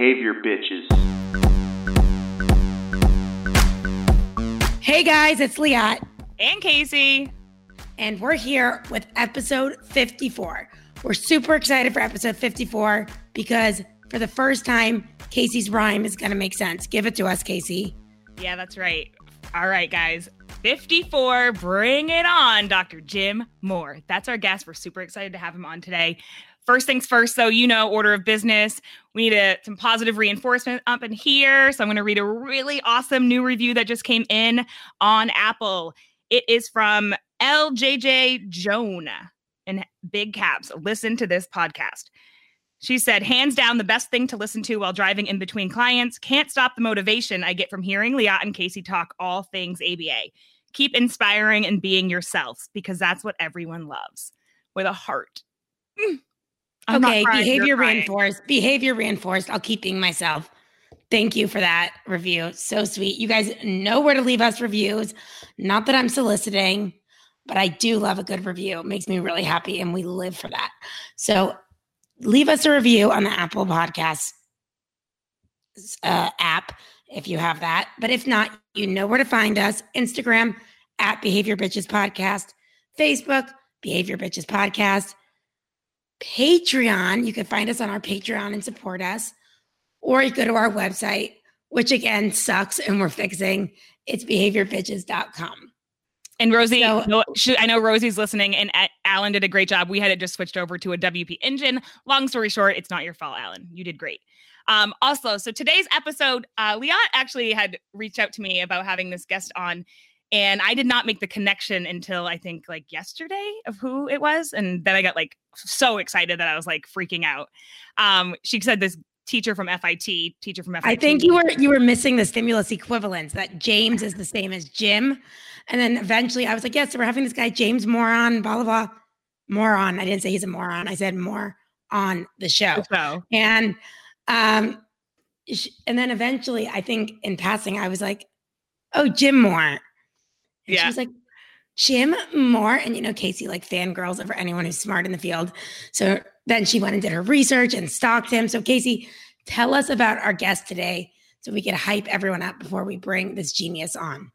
Behavior Bitches. Hey guys, it's Liat. And Casey. And we're here with episode 54. We're super excited for episode 54 because for the first time, Casey's rhyme is going to make sense. Give it to us, Casey. Yeah, that's right. All right, guys. 54. Bring it on, Dr. Jim Moore. That's our guest. We're super excited to have him on today. First things first, though, you know, order of business. We need a, some positive reinforcement up in here. So I'm going to read a really awesome new review that just came in on Apple. It is from LJJ Joan in big caps. Listen to this podcast. She said, hands down, the best thing to listen to while driving in between clients. Can't stop the motivation I get from hearing Liat and Casey talk all things ABA. Keep inspiring and being yourselves because that's what everyone loves with a heart. Mm. I'm okay, behavior reinforced. Behavior reinforced. I'll keep being myself. Thank you for that review. So sweet. You guys know where to leave us reviews. Not that I'm soliciting, but I do love a good review. It makes me really happy, and we live for that. So leave us a review on the Apple Podcast uh, app if you have that. But if not, you know where to find us Instagram at Behavior Bitches Podcast, Facebook, Behavior Bitches Podcast, Patreon. You can find us on our Patreon and support us, or you go to our website, which again sucks and we're fixing. It's behaviorbitches.com. And Rosie, so, I know Rosie's listening, and Alan did a great job. We had it just switched over to a WP engine. Long story short, it's not your fault, Alan. You did great. Um, also, so today's episode, uh, Liat actually had reached out to me about having this guest on, and I did not make the connection until I think like yesterday of who it was, and then I got like so excited that I was like freaking out. Um, she said this teacher from FIT, teacher from FIT. I think you were you were missing the stimulus equivalence that James is the same as Jim. And then eventually I was like, yes, yeah, so we're having this guy, James Moron, blah, blah, blah. Moron. I didn't say he's a moron. I said more on the show. The show. And um, and then eventually I think in passing, I was like, oh, Jim Moore. Yeah. she was like, Jim Moore. And you know, Casey like fangirls over anyone who's smart in the field. So then she went and did her research and stalked him. So Casey, tell us about our guest today so we can hype everyone up before we bring this genius on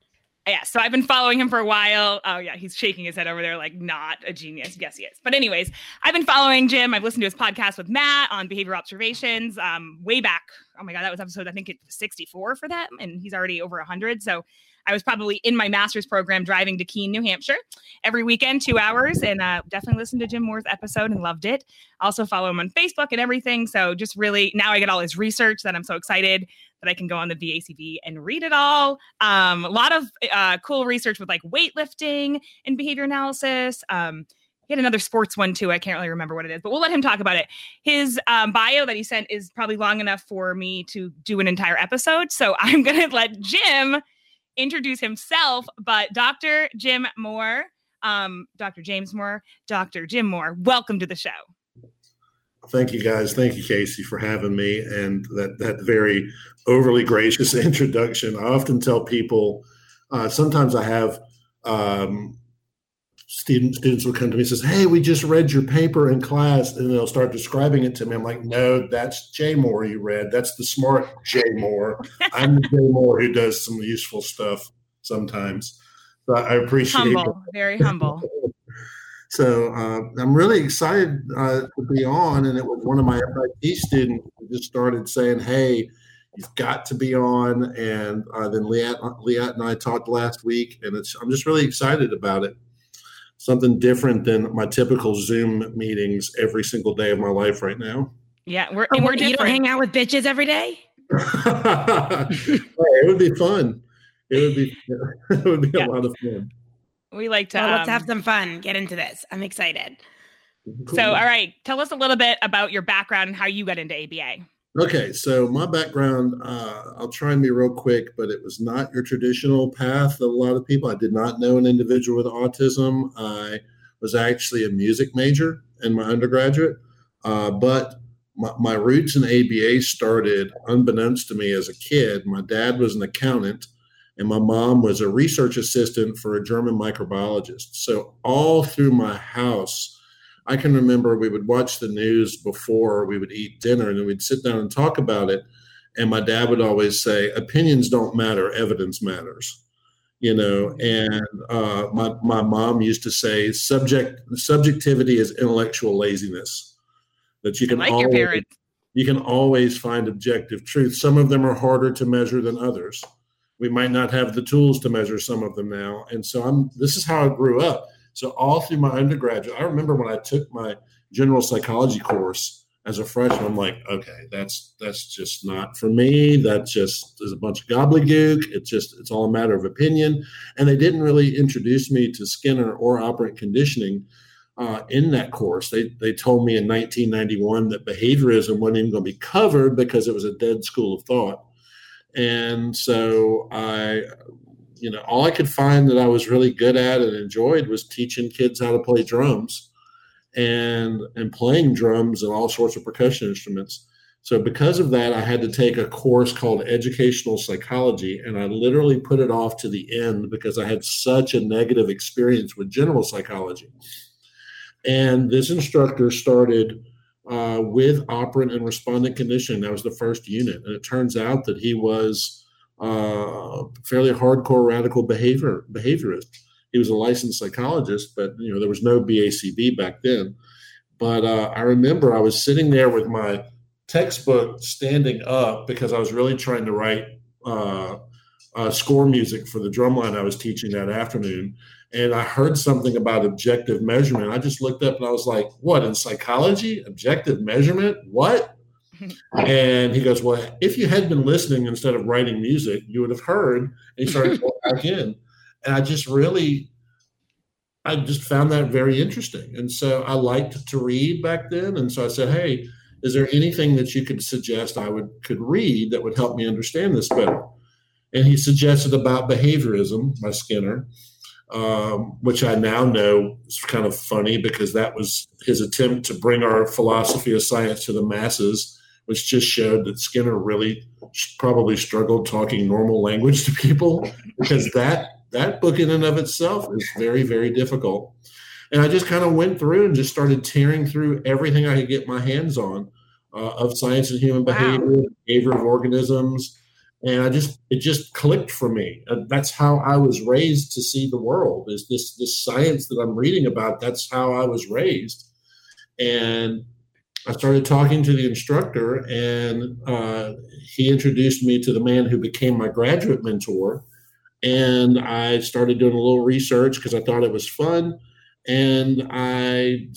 yeah, so I've been following him for a while. Oh yeah, he's shaking his head over there like not a genius. Yes, he is. But anyways, I've been following Jim. I've listened to his podcast with Matt on behavior observations um, way back. Oh my god, that was episode I think it was 64 for that, and he's already over 100. So I was probably in my master's program driving to Keene, New Hampshire every weekend, two hours, and uh, definitely listened to Jim Moore's episode and loved it. Also follow him on Facebook and everything. So just really now I get all his research that I'm so excited that I can go on the BACB and read it all. Um, a lot of uh, cool research with like weightlifting and behavior analysis. Um, he had another sports one too. I can't really remember what it is, but we'll let him talk about it. His um, bio that he sent is probably long enough for me to do an entire episode. So I'm going to let Jim introduce himself. But Dr. Jim Moore, um, Dr. James Moore, Dr. Jim Moore, welcome to the show. Thank you, guys. Thank you, Casey, for having me and that that very overly gracious introduction. I often tell people, uh, sometimes I have um, student, students will come to me and says, "Hey, we just read your paper in class," and they'll start describing it to me. I'm like, "No, that's Jay Moore you read. That's the smart Jay Moore. I'm the Jay Moore who does some useful stuff sometimes." So I appreciate humble, it. very humble. So uh, I'm really excited uh, to be on. And it was one of my FIT students who just started saying, "Hey, you've got to be on." And uh, then Liat, Liat and I talked last week, and it's I'm just really excited about it. Something different than my typical Zoom meetings every single day of my life right now. Yeah, we're and we're you don't hang out with bitches every day. it would be fun. It would be it would be yeah. a lot of fun. We like to. Well, let's um, have some fun. Get into this. I'm excited. Cool. So, all right, tell us a little bit about your background and how you got into ABA. Okay, so my background, uh, I'll try and be real quick, but it was not your traditional path of a lot of people. I did not know an individual with autism. I was actually a music major in my undergraduate, uh, but my, my roots in ABA started unbeknownst to me as a kid. My dad was an accountant and my mom was a research assistant for a German microbiologist. So all through my house, I can remember we would watch the news before we would eat dinner, and then we'd sit down and talk about it. And my dad would always say, "Opinions don't matter; evidence matters." You know, and uh, my my mom used to say, "Subject subjectivity is intellectual laziness." That you can like always, your parents. you can always find objective truth. Some of them are harder to measure than others. We might not have the tools to measure some of them now, and so I'm. This is how I grew up so all through my undergraduate, I remember when I took my general psychology course as a freshman, I'm like, okay, that's that's just not for me. That just is a bunch of gobbledygook. It's just it's all a matter of opinion. And they didn't really introduce me to Skinner or operant conditioning uh, in that course. They they told me in 1991 that behaviorism wasn't even going to be covered because it was a dead school of thought. And so I you know, all I could find that I was really good at and enjoyed was teaching kids how to play drums and and playing drums and all sorts of percussion instruments. So because of that, I had to take a course called educational psychology, and I literally put it off to the end because I had such a negative experience with general psychology. And this instructor started uh, with operant and respondent conditioning. That was the first unit, and it turns out that he was uh, fairly hardcore radical behavior behaviorist. He was a licensed psychologist, but you know there was no BACB back then. But uh, I remember I was sitting there with my textbook standing up because I was really trying to write uh, uh, score music for the drumline I was teaching that afternoon. And I heard something about objective measurement. I just looked up and I was like, "What in psychology? Objective measurement? What?" and he goes, Well, if you had been listening instead of writing music, you would have heard. And he started going back in. And I just really, I just found that very interesting. And so I liked to read back then. And so I said, Hey, is there anything that you could suggest I would could read that would help me understand this better? And he suggested about behaviorism by Skinner, um, which I now know is kind of funny because that was his attempt to bring our philosophy of science to the masses which just showed that Skinner really probably struggled talking normal language to people because that that book in and of itself is very very difficult. And I just kind of went through and just started tearing through everything I could get my hands on uh, of science and human behavior, wow. behavior of organisms, and I just it just clicked for me. And that's how I was raised to see the world. Is this this science that I'm reading about? That's how I was raised, and I started talking to the instructor, and uh, he introduced me to the man who became my graduate mentor. And I started doing a little research because I thought it was fun. And I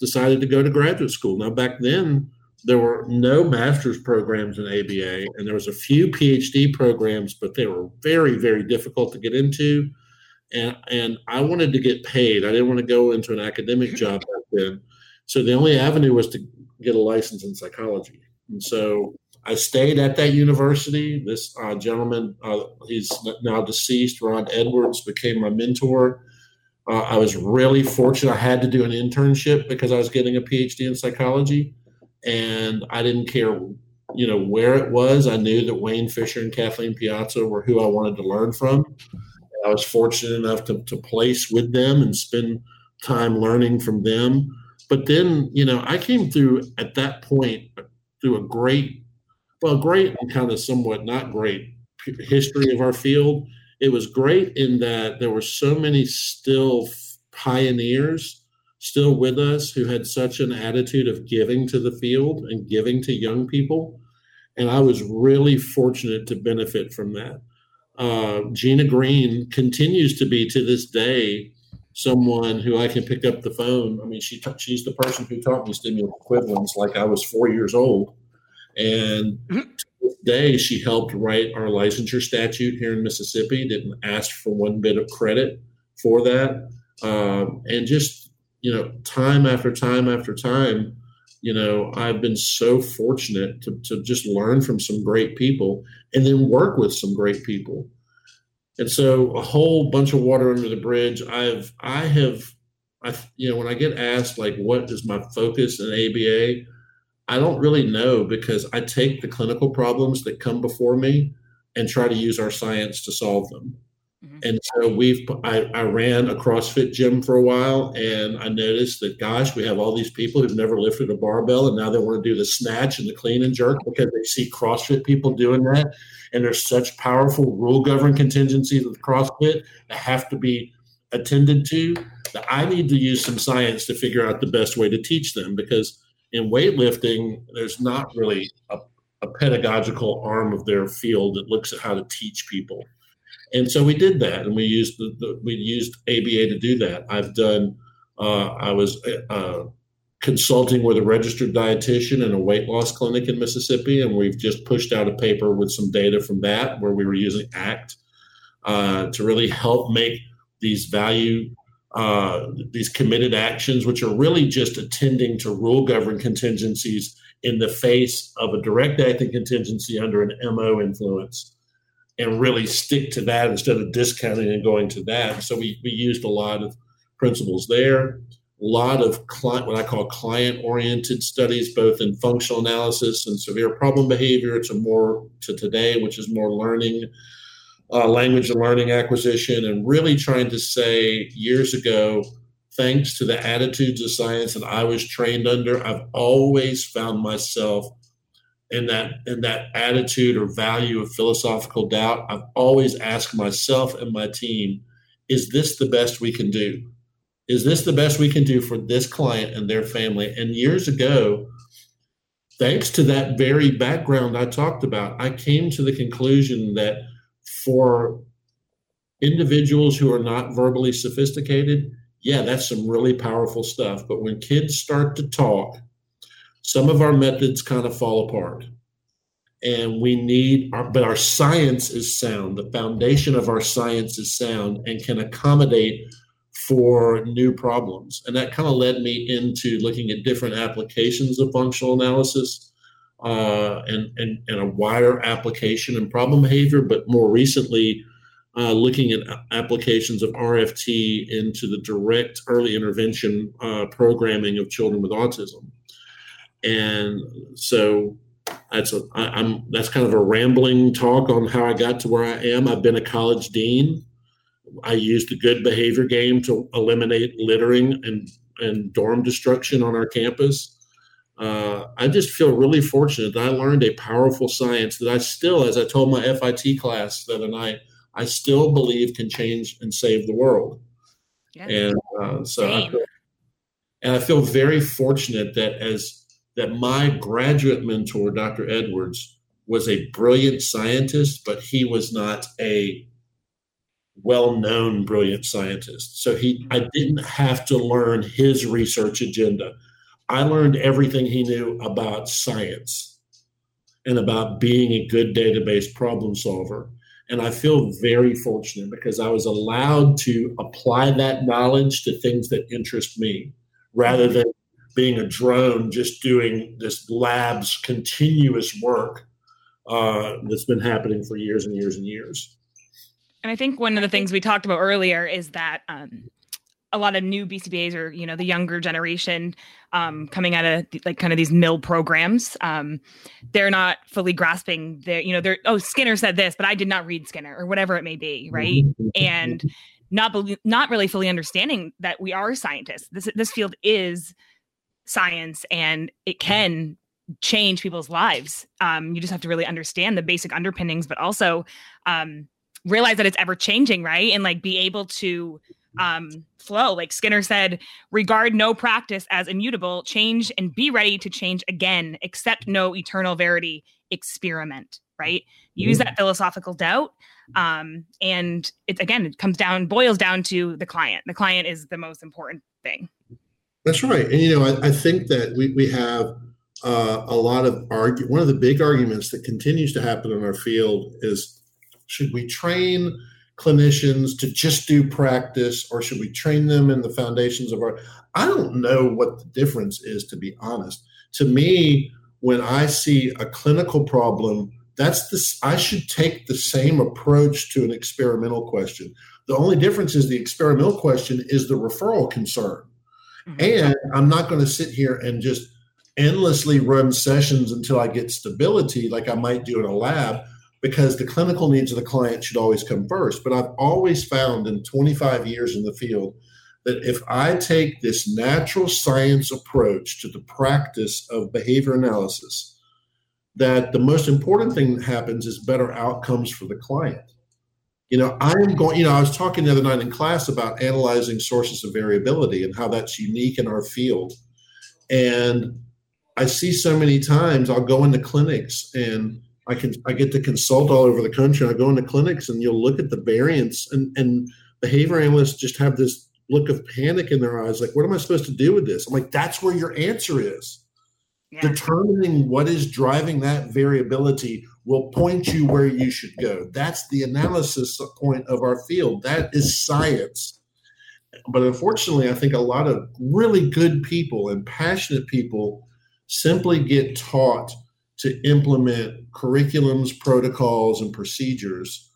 decided to go to graduate school. Now, back then, there were no master's programs in ABA, and there was a few PhD programs, but they were very, very difficult to get into. And, and I wanted to get paid. I didn't want to go into an academic job back then. So the only avenue was to get a license in psychology. And so I stayed at that university. This uh, gentleman, uh, he's now deceased, Ron Edwards, became my mentor. Uh, I was really fortunate. I had to do an internship because I was getting a PhD in psychology, and I didn't care, you know, where it was. I knew that Wayne Fisher and Cathleen Piazza were who I wanted to learn from. I was fortunate enough to, to place with them and spend time learning from them. But then, you know, I came through at that point through a great, well, great and kind of somewhat not great history of our field. It was great in that there were so many still pioneers still with us who had such an attitude of giving to the field and giving to young people. And I was really fortunate to benefit from that. Uh, Gina Green continues to be to this day someone who I can pick up the phone. I mean, she she's the person who taught me stimulus equivalence like I was four years old, and mm-hmm. to she helped write our licensure statute here in Mississippi. Didn't ask for one bit of credit for that, um, and just you know, time after time after time. You know, I've been so fortunate to, to just learn from some great people and then work with some great people and so a whole bunch of water under the bridge. I've I have I you know when I get asked like what is my focus in ABA, I don't really know because I take the clinical problems that come before me and try to use our science to solve them. Mm-hmm. And so we've I, I ran a CrossFit gym for a while, and I noticed that gosh, we have all these people who've never lifted a barbell, and now they want to do the snatch and the clean and jerk because they see CrossFit people doing that, and there's such powerful rule govern contingencies with CrossFit that have to be attended to. That I need to use some science to figure out the best way to teach them because in weightlifting, there's not really a, a pedagogical arm of their field that looks at how to teach people and so we did that, and we used the, the we used ABA to do that. I've done. Uh, I was uh, consulting with a registered dietitian in a weight loss clinic in Mississippi, and we've just pushed out a paper with some data from that where we were using ACT uh, to really help make these value uh, these committed actions, which are really just attending to rule govern contingencies in the face of a direct acting contingency under an MO influence and really stick to that instead of discounting and going to that. So we, we used a lot of principles there, a lot of client, what I call client oriented studies, both in functional analysis and severe problem behavior to more to today, which is more learning, uh, language and learning acquisition, and really trying to say years ago, thanks to the attitudes of science that I was trained under, I've always found myself and that and that attitude or value of philosophical doubt i've always asked myself and my team is this the best we can do? Is this the best we can do for this client and their family? And years ago thanks to that very background i talked about i came to the conclusion that for individuals who are not verbally sophisticated yeah that's some really powerful stuff. But when kids start to talk some of our methods kind of fall apart. And we need, our, but our science is sound. The foundation of our science is sound and can accommodate for new problems. And that kind of led me into looking at different applications of functional analysis uh, and, and, and a wider application in problem behavior, but more recently, uh, looking at applications of RFT into the direct early intervention uh, programming of children with autism and so that's a I, I'm that's kind of a rambling talk on how I got to where I am. I've been a college dean. I used the good behavior game to eliminate littering and and dorm destruction on our campus. Uh, I just feel really fortunate that I learned a powerful science that I still, as I told my FIT class the other night, I still believe can change and save the world. Yeah. And uh, so, I feel, and I feel very fortunate that as that my graduate mentor, Dr. Edwards, was a brilliant scientist, but he was not a well-known brilliant scientist. So he I didn't have to learn his research agenda. I learned everything he knew about science and about being a good database problem solver. And I feel very fortunate because I was allowed to apply that knowledge to things that interest me rather than being a drone, just doing this lab's continuous work uh, that's been happening for years and years and years. And I think one of the things we talked about earlier is that um, a lot of new BCBAs or you know the younger generation um, coming out of like kind of these mill programs, um, they're not fully grasping the you know they're oh Skinner said this, but I did not read Skinner or whatever it may be, right? Mm-hmm. And not be- not really fully understanding that we are scientists. This this field is science and it can change people's lives. Um, you just have to really understand the basic underpinnings, but also um, realize that it's ever changing, right? And like be able to um, flow. Like Skinner said, regard no practice as immutable, change and be ready to change again, accept no eternal verity, experiment, right? Use that philosophical doubt. Um, and it again, it comes down, boils down to the client. The client is the most important thing. That's right. And, you know, I, I think that we, we have uh, a lot of argue. One of the big arguments that continues to happen in our field is should we train clinicians to just do practice or should we train them in the foundations of our i don't know what the difference is to be honest to me when i see a clinical problem that's this i should take the same approach to an experimental question the only difference is the experimental question is the referral concern Mm-hmm. And I'm not going to sit here and just endlessly run sessions until I get stability like I might do in a lab. because the clinical needs of the client should always come first. But I've always found in 25 years in the field that if I take this natural science approach to the practice of behavior analysis, that the most important thing that happens is better outcomes for the client. You know, I'm going, you know, I was talking the other night in class about analyzing sources of variability and how that's unique in our field. And I see so many times I'll go into clinics and I can I get to consult all over the country. I go into clinics and you'll look at the variance and, and behavior analysts just have this look of panic in their eyes, like, what am I supposed to do with this? I'm like, that's where your answer is. Yeah. Determining what is driving that variability will point you where you should go. That's the analysis point of our field. That is science. But unfortunately, I think a lot of really good people and passionate people simply get taught to implement curriculums, protocols, and procedures.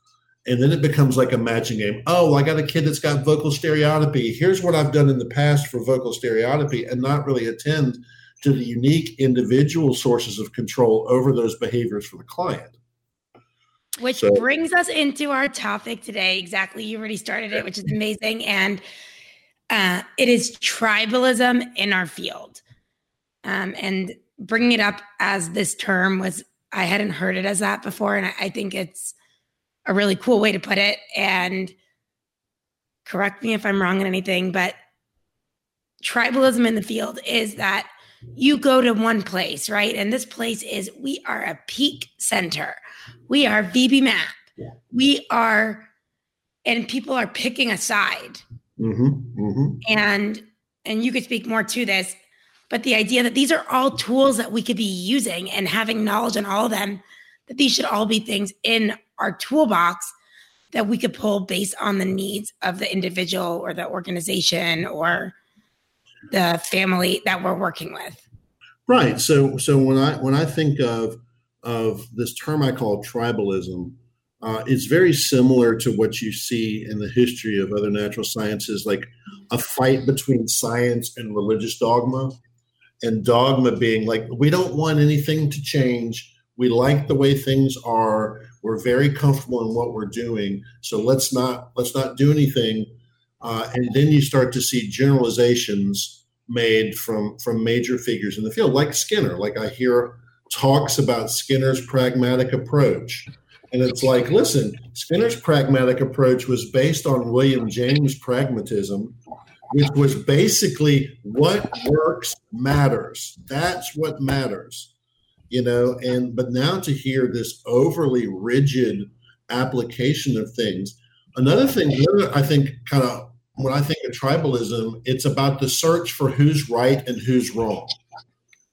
And then it becomes like a matching game. Oh, I got a kid that's got vocal stereotypy. Here's what I've done in the past for vocal stereotypy, and not really attend to the unique individual sources of control over those behaviors for the client. Which so, brings us into our topic today. Exactly. You already started it, which is amazing. And uh, it is tribalism in our field. Um, and bringing it up as this term was I hadn't heard it as that before, and I, I think it's a really cool way to put it. And correct me if I'm wrong in anything, but tribalism in the field is that you go to one place, right? And this place is we are a peak center. We are VB-MAPP. Yeah. We are, and people are picking a side. Mm-hmm, mm-hmm. And and you could speak more to this but the idea that these are all tools that we could be using and having knowledge on all of them, that these should all be things in our toolbox that we could pull based on the needs of the individual or the organization or the family that we're working with. Right. So so when I when I think of of this term I call tribalism, uh, it's very similar to what you see in the history of other natural sciences, like a fight between science and religious dogma and dogma being like we don't want anything to change we like the way things are we're very comfortable in what we're doing so let's not let's not do anything uh, and then you start to see generalizations made from from major figures in the field like skinner like i hear talks about skinner's pragmatic approach and it's like listen skinner's pragmatic approach was based on william james pragmatism which was basically what works matters. That's what matters, you know. And but now to hear this overly rigid application of things. Another thing, I think, kind of when I think of tribalism, it's about the search for who's right and who's wrong.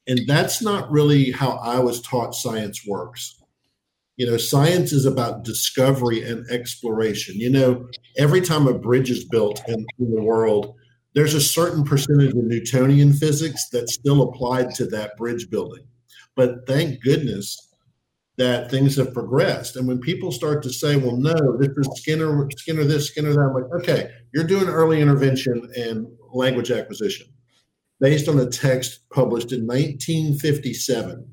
And that's not really how I was taught science works. You know, science is about discovery and exploration. You know, every time a bridge is built in, in the world, there's a certain percentage of Newtonian physics that's still applied to that bridge building. But thank goodness that things have progressed. And when people start to say, well, no, this is Skinner, Skinner this, Skinner that, I'm like, okay, you're doing early intervention and language acquisition based on a text published in 1957.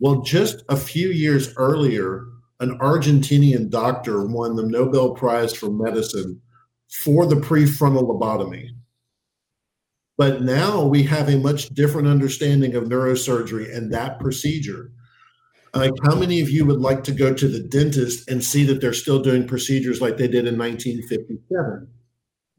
Well, just a few years earlier, an Argentinian doctor won the Nobel Prize for Medicine for the prefrontal lobotomy. But now we have a much different understanding of neurosurgery and that procedure. Like, how many of you would like to go to the dentist and see that they're still doing procedures like they did in 1957?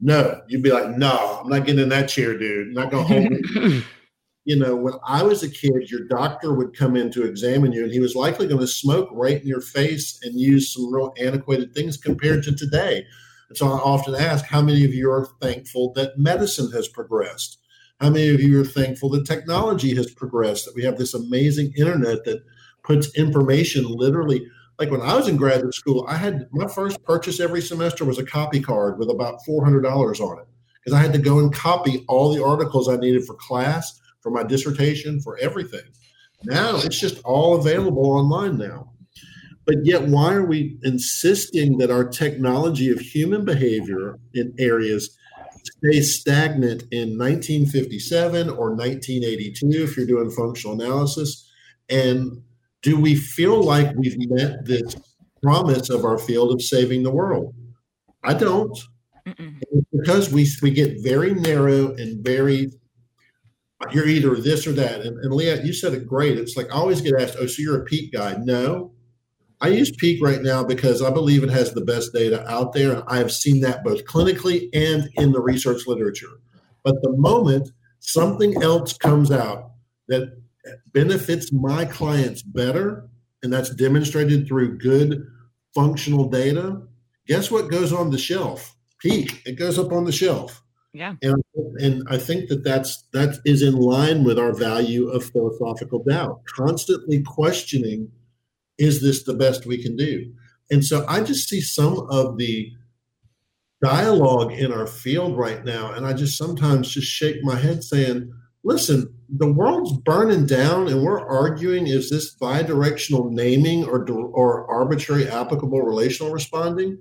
No, you'd be like, no, I'm not getting in that chair, dude. I'm not going to hold me. you know, when I was a kid, your doctor would come in to examine you, and he was likely going to smoke right in your face and use some real antiquated things compared to today. And so I often ask, how many of you are thankful that medicine has progressed? How many of you are thankful that technology has progressed, that we have this amazing internet that puts information literally like when I was in graduate school, I had my first purchase every semester was a copy card with about $400 on it because I had to go and copy all the articles I needed for class, for my dissertation, for everything. Now it's just all available online now. But yet, why are we insisting that our technology of human behavior in areas stay stagnant in 1957 or 1982 if you're doing functional analysis? And do we feel like we've met this promise of our field of saving the world. I don't. Because we we get very narrow and very you're either this or that. And, and Liat, you said it great. It's like I always get asked, "Oh, so you're a peak guy?" No, I use Peak right now because I believe it has the best data out there, and I have seen that both clinically and in the research literature. But the moment something else comes out that benefits my clients better, and that's demonstrated through good functional data, guess what goes on the shelf? Peak. It goes up on the shelf. Yeah. And, and I think that that's that is in line with our value of philosophical doubt, constantly questioning is this the best we can do? And so I just see some of the dialogue in our field right now, and I just sometimes just shake my head saying, listen, the world's burning down, and we're arguing is this bidirectional naming or, or arbitrary applicable relational responding?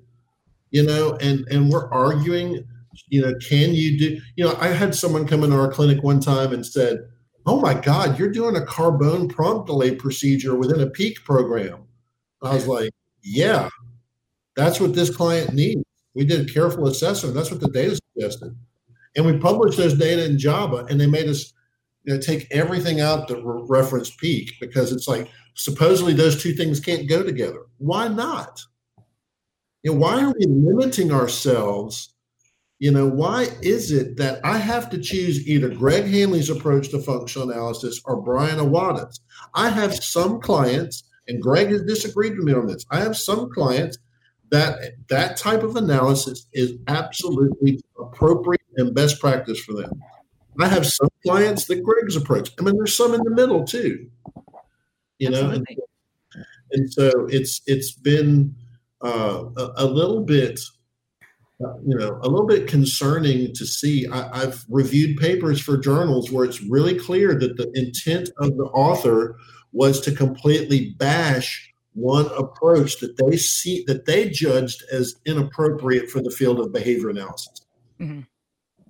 You know, and and we're arguing, you know, can you do, you know, I had someone come into our clinic one time and said, oh my God, you're doing a carbone prompt delay procedure within a peak program. I was like, yeah, that's what this client needs. We did a careful assessment. That's what the data suggested. And we published those data in JABA, and they made us you know, take everything out that re- reference peak because it's like supposedly those two things can't go together. Why not? You know, why are we limiting ourselves you know, why is it that I have to choose either Greg Hanley's approach to functional analysis or Brian Iwata's? I have some clients, and Greg has disagreed with me on this. I have some clients that that type of analysis is absolutely appropriate and best practice for them. I have some clients that Greg's approach. I mean, there's some in the middle too. You know, and, and, so it's it's been uh, a, a little bit you know, a little bit concerning to see. I, have reviewed papers for journals where it's really clear that the intent of the author was to completely bash one approach that they see that they judged as inappropriate for the field of behavior analysis. Mm-hmm.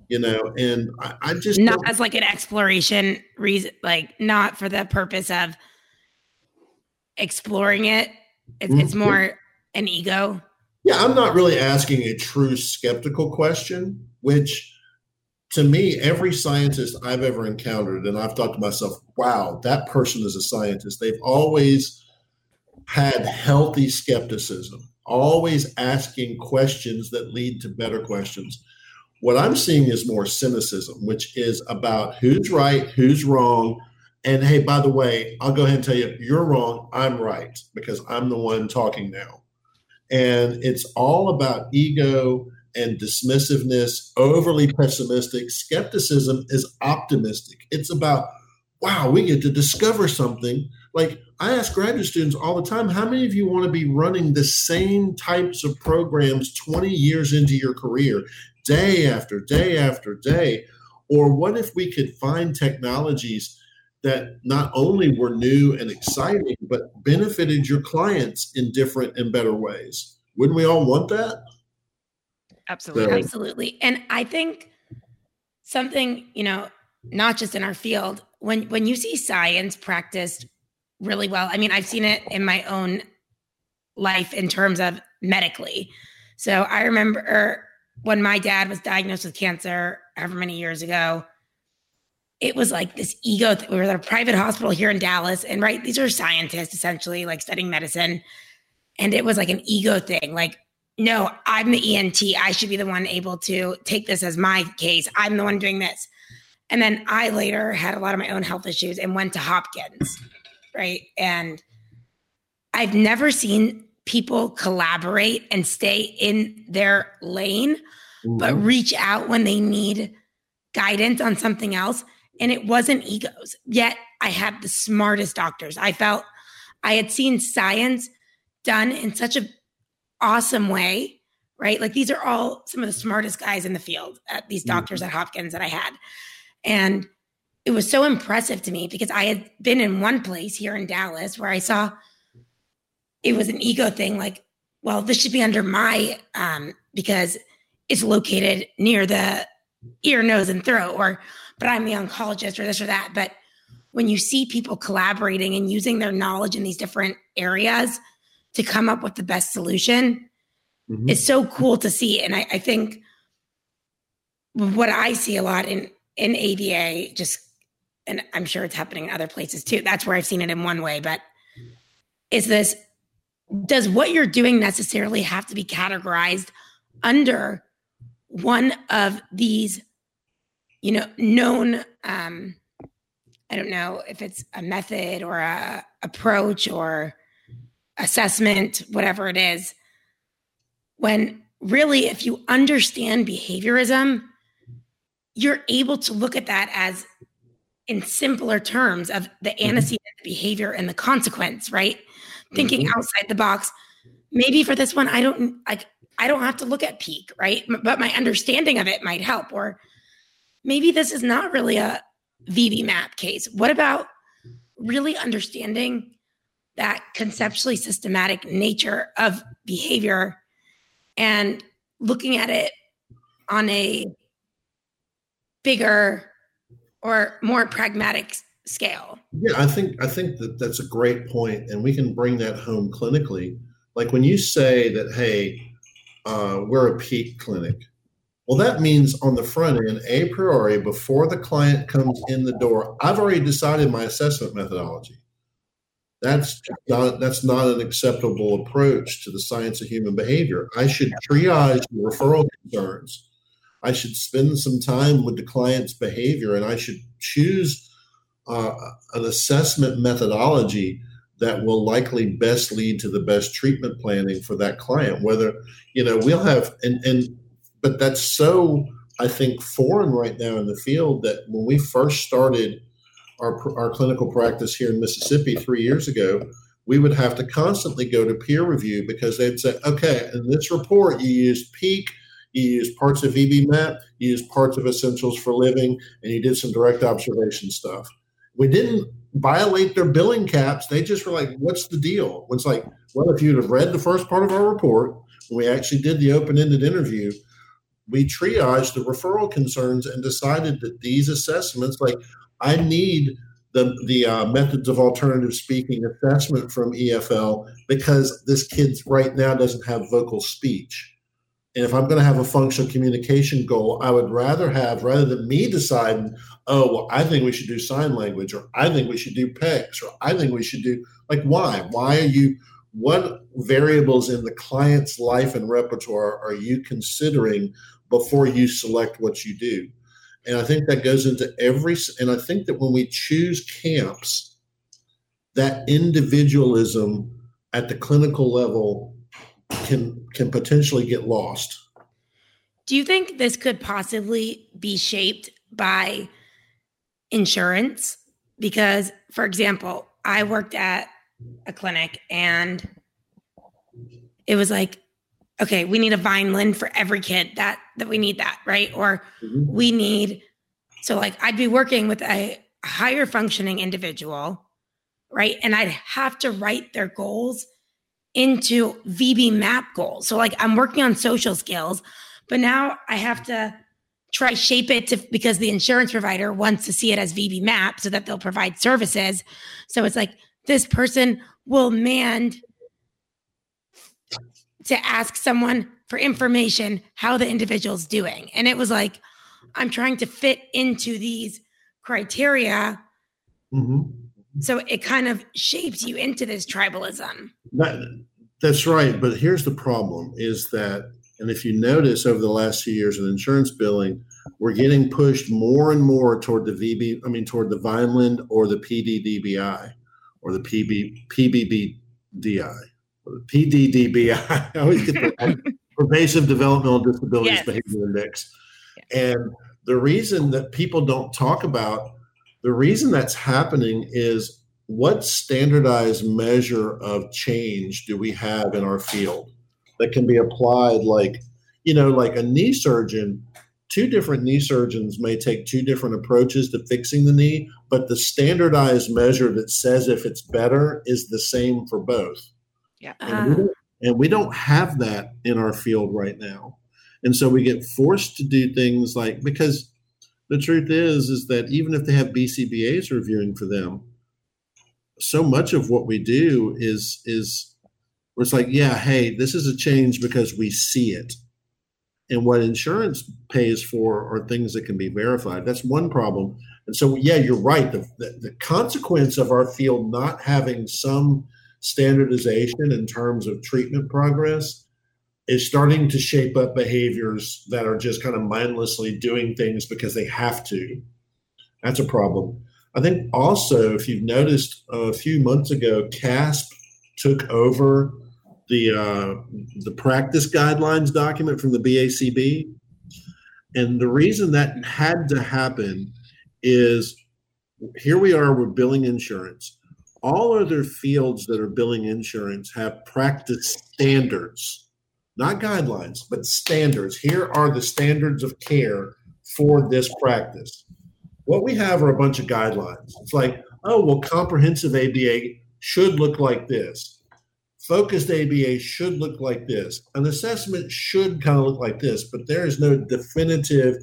You know, and I, I just not as like an exploration reason, like not for the purpose of exploring it. It's, mm-hmm. it's more an ego yeah, I'm not really asking a true skeptical question, which to me, every scientist I've ever encountered, and I've thought to myself, wow, that person is a scientist. They've always had healthy skepticism, always asking questions that lead to better questions. What I'm seeing is more cynicism, which is about who's right, who's wrong. And hey, by the way, I'll go ahead and tell you, you're wrong, I'm right, because I'm the one talking now. And it's all about ego and dismissiveness, overly pessimistic. Skepticism is optimistic. It's about, wow, we get to discover something. Like I ask graduate students all the time, how many of you want to be running the same types of programs 20 years into your career, day after day after day? Or what if we could find technologies that not only were new and exciting, but benefited your clients in different and better ways. Wouldn't we all want that? Absolutely. So, Absolutely. And I think something, you know, not just in our field, when when you see science practiced really well, I mean, I've seen it in my own life in terms of medically. So I remember when my dad was diagnosed with cancer however many years ago, it was like this ego. Th- we were at a private hospital here in Dallas, and right, these are scientists essentially, like studying medicine, and it was like an ego thing. Like, no, I'm the ENT. I should be the one able to take this as my case. I'm the one doing this. And then I later had a lot of my own health issues and went to Hopkins, right? And I've never seen people collaborate and stay in their lane, mm-hmm. but reach out when they need guidance on something else and it wasn't egos. Yet I had the smartest doctors. I felt I had seen science done in such a awesome way, right? Like these are all some of the smartest guys in the field at these mm-hmm. doctors mm-hmm. at Hopkins that I had. And it was so impressive to me because I had been in one place here in Dallas where I saw it was an ego thing like, well, this should be under my um because it's located near the ear, nose, and throat, or but I'm the oncologist or this or that. But when you see people collaborating and using their knowledge in these different areas to come up with the best solution Mhm. it's so cool to see and I, I think what i see a lot in in ABA just and i'm sure it's happening in other places too that's where i've seen it in one way but is this does what you're doing necessarily have to be categorized under one of these you know known um i don't know if it's a method or a approach or assessment whatever it is when really if you understand behaviorism you're able to look at that as in simpler terms of the antecedent behavior and the consequence right thinking Mhm. outside the box. Maybe for this one i don't like i don't have to look at peak right? But my understanding of it might help. Or maybe this is not really a VB-MAPP case. What about really understanding that conceptually systematic nature of behavior and looking at it on a bigger or more pragmatic scale Yeah, I think I think that that's a great point, and we can bring that home clinically. Like when you say that, hey, uh, we're a peak clinic. Well, that means on the front end, a priori, before the client comes in the door, I've already decided my assessment methodology. That's not that's not an acceptable approach to the science of human behavior. I should triage the referral concerns. I should spend some time with the client's behavior, and I should choose uh, an assessment methodology that will likely best lead to the best treatment planning for that client. Whether you know we'll have and and but that's so I think foreign right now in the field that when we first started our our clinical practice here in Mississippi three years ago. We would have to constantly go to peer review because they'd say, okay, in this report, you used peak, you used parts of VB-MAPP, you used parts of Essentials for Living, and you did some direct observation stuff we didn't violate their billing caps. They just were like, what's the deal? It's like, well, if you'd have read the first part of our report, we actually did the open ended interview, we triaged the referral concerns and decided that these assessments, like, I need the, the uh, methods of alternative speaking assessment from EFL because this kid right now doesn't have vocal speech. And if I'm going to have a functional communication goal, I would rather have, rather than me deciding, oh, well, I think we should do sign language, or I think we should do PECs, or I think we should do, like, why? Why are you, what variables in the client's life and repertoire are you considering before you select what you do? And I think that goes into every, and I think that when we choose camps, that individualism at the clinical level can can potentially get lost. Do you think this could possibly be shaped by insurance? Because, for example, I worked at a clinic and it was like, okay, we need a Vineland for every kid that that we need that, right? Or Mhm. we need so like I'd be working with a higher functioning individual, right? And I'd have to write their goals into VB-MAPP goals. So like I'm working on social skills, but now I have to try shape it to because the insurance provider wants to see it as VB-MAPP so that they'll provide services. So it's like this person will mand to ask someone for information how the individual's doing. And it was like I'm trying to fit into these criteria Mhm. so it kind of shapes you into this tribalism. That, that's right. But here's the problem is that, and if you notice over the last few years in insurance billing, we're getting pushed more and more toward the VB, I mean, toward the Vineland or the PDDBI or the PB, PBBDI or the PDDBI. I always get the pervasive developmental disabilities Yes. behavior index. And the reason that people don't talk about the reason that's happening is what standardized measure of change do we have in our field that can be applied like you know like a knee surgeon two different knee surgeons may take two different approaches to fixing the knee but the standardized measure that says if it's better is the same for both Yeah. and, we don't, and we don't have that in our field right now and so we get forced to do things like because the truth is is that even if they have bcbas reviewing for them so much of what we do is is where it's like, yeah, hey, this is a change because we see it. And what insurance pays for are things that can be verified. That's one problem. And so, yeah, you're right. The, the, the consequence of our field not having some standardization in terms of treatment progress is starting to shape up behaviors that are just kind of mindlessly doing things because they have to. That's a problem. I think also, if you've noticed a few months ago, CASP took over the uh, the practice guidelines document from the BACB, and the reason that had to happen is here we are with billing insurance. All other fields that are billing insurance have practice standards, not guidelines, but standards. Here are the standards of care for this practice. What we have are a bunch of guidelines. It's like, oh, well, comprehensive ABA should look like this. Focused ABA should look like this. An assessment should kind of look like this, but there is no definitive.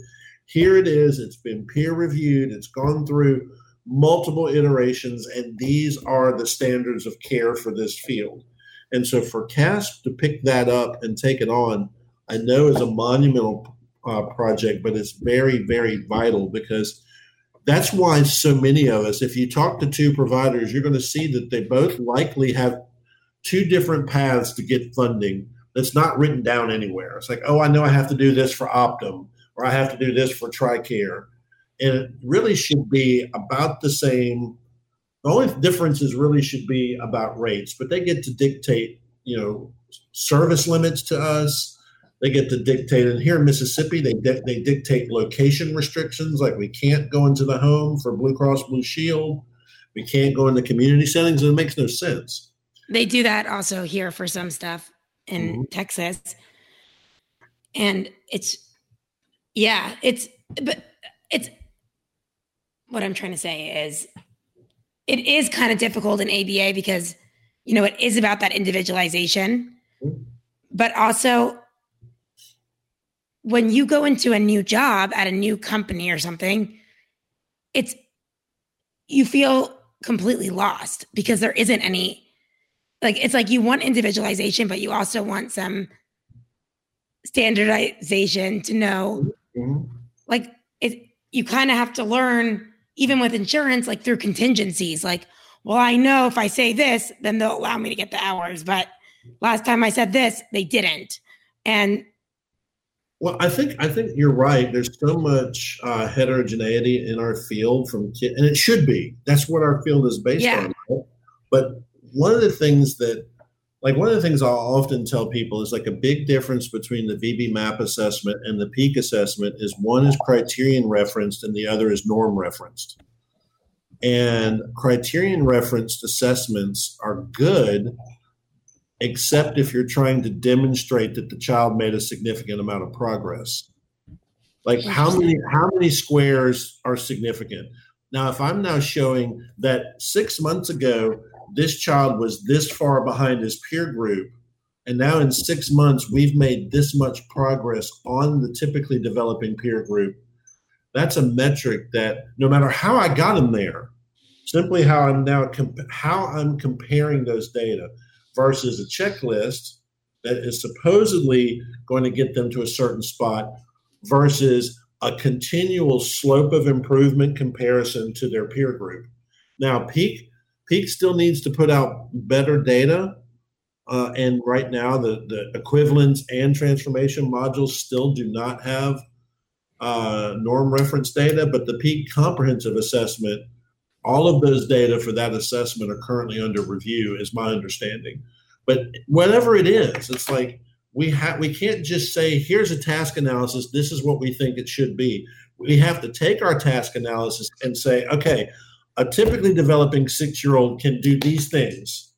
Here it is. It's been peer reviewed. It's gone through multiple iterations, and these are the standards of care for this field. And so for CASP to pick that up and take it on, I know is a monumental uh, project, but it's very, very vital because that's why so many of us, if you talk to two providers, you're going to see that they both likely have two different paths to get funding that's not written down anywhere. It's like, oh, I know I have to do this for Optum or I have to do this for TRICARE. And it really should be about the same. The only differences really should be about rates, but they get to dictate, you know, service limits to us they get to dictate. And here in Mississippi, they di- they dictate location restrictions, like we can't go into the home for Blue Cross Blue Shield, we can't go into community settings, and it makes no sense. They do that also here for some stuff in mm-hmm. Texas, and it's yeah, it's but it's what I'm trying to say is it is kind of difficult in ABA because you know it is about that individualization, mm-hmm. but also when you go into a new job at a new company or something, it's you feel completely lost because there isn't any like it's like you want individualization, but you also want some standardization to know mm-hmm. like it you kind of have to learn even with insurance like through contingencies like well i know if i say this then they'll allow me to get the hours but last time i said this they didn't and well, I think I think you're right. There's so much uh, heterogeneity in our field from kid, and it should be. That's what our field is based yeah. on. Right? But one of the things that, like one of the things I'll often tell people is like a big difference between the VB-MAPP assessment and the PEAK assessment is one is criterion referenced and the other is norm referenced. And criterion referenced assessments are good except if you're trying to demonstrate that the child made a significant amount of progress. Like how many how many squares are significant? Now, if I'm now showing that six months ago this child was this far behind his peer group, and now in six months we've made this much progress on the typically developing peer group, that's a metric that no matter how I got him there, simply how I'm now comp- how I'm comparing those data versus a checklist that is supposedly going to get them to a certain spot versus a continual slope of improvement comparison to their peer group. Now, Peak Peak still needs to put out better data, uh, and right now the the equivalence and transformation modules still do not have uh, norm reference data, but the Peak comprehensive assessment all of those data for that assessment are currently under review, is my understanding. But whatever it is, it's like we have we can't just say, here's a task analysis, this is what we think it should be. We have to take our task analysis and say, okay, a typically developing six-year-old can do these things.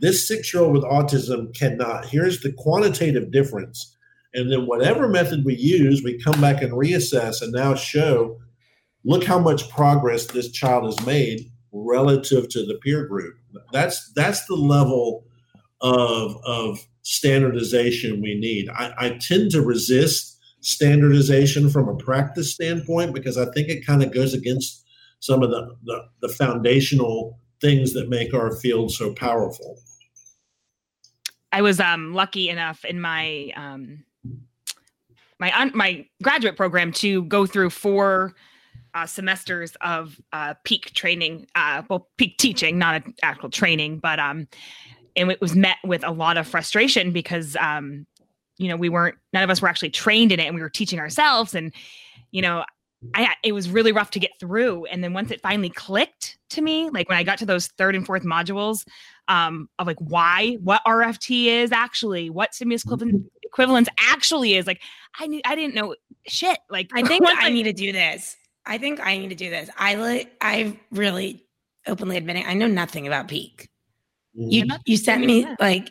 This six-year-old with autism cannot. Here's the quantitative difference. And then whatever method we use, we come back and reassess and now show look how much progress this child has made relative to the peer group. That's that's the level of of standardization we need. I, I tend to resist standardization from a practice standpoint because I think it kind of goes against some of the, the, the foundational things that make our field so powerful. I was um, lucky enough in my um, my un- my graduate program to go through four uh, semesters of uh, peak training, uh, well, peak teaching, not actual training, but um, and it was met with a lot of frustration because um, you know we weren't none of us were actually trained in it, and we were teaching ourselves, and you know I it was really rough to get through. And then once it finally clicked to me, like when I got to those third and fourth modules um, of like why, what RFT is actually, what stimulus equivalent, equivalence actually is, like I knew I didn't know shit. Like I think I need to do this. I think I need to do this. I li- I really openly admitting I know nothing about peak. You you sent me like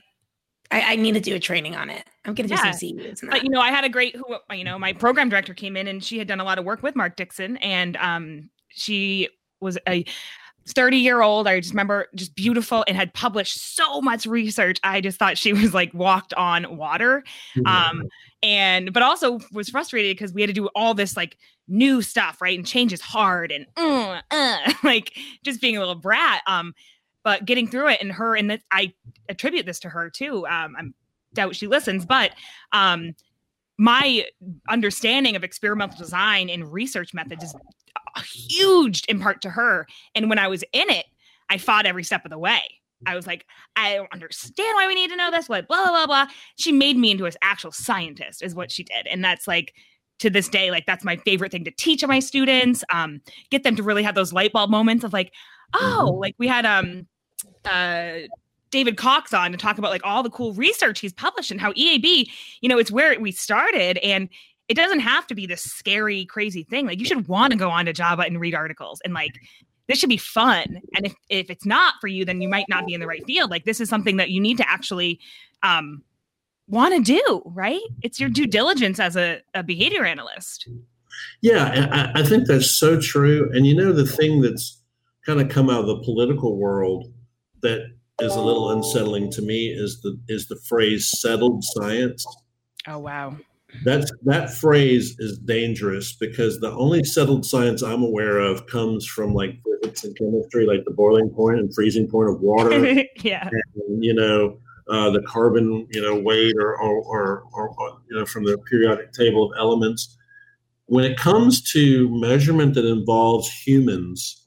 I, I, need to do a training on it. I'm gonna do yeah. some CEUs. But you know, I had a great who you know, my program director came in and she had done a lot of work with Mark Dixon and um she was a 30 year old. I just remember just beautiful and had published so much research. I just thought she was like walked on water. Um, and but also was frustrated because we had to do all this like new stuff, right? And change is hard and uh, uh, like just being a little brat. Um, but getting through it and her and that I attribute this to her too. Um, I doubt she listens, but um, my understanding of experimental design and research methods is huge in part to her. And when I was in it, I fought every step of the way. I was like, I don't understand why we need to know this. What blah blah blah. Blah. She made me into an actual scientist, is what she did, and that's like to this day, like that's my favorite thing to teach my students. Um, get them to really have those light bulb moments of like, oh, mm-hmm. like we had um uh, David Cox on to talk about like all the cool research he's published and how EAB, you know, it's where we started and it doesn't have to be this scary, crazy thing. Like you should want to go on to JABA and read articles and like this should be fun. And if if it's not for you, then you might not be in the right field. Like this is something that you need to actually um want to do, right? It's your due diligence as a, a behavior analyst. Yeah, I, I think that's so true. And you know the thing that's kind of come out of the political world that is a little unsettling to me is the is the phrase settled science. Oh wow. That's that phrase is dangerous because the only settled science I'm aware of comes from like physics and chemistry, like the boiling point and freezing point of water. yeah. And, you know, uh, the carbon, you know, weight or or, or or you know from the periodic table of elements. When it comes to measurement that involves humans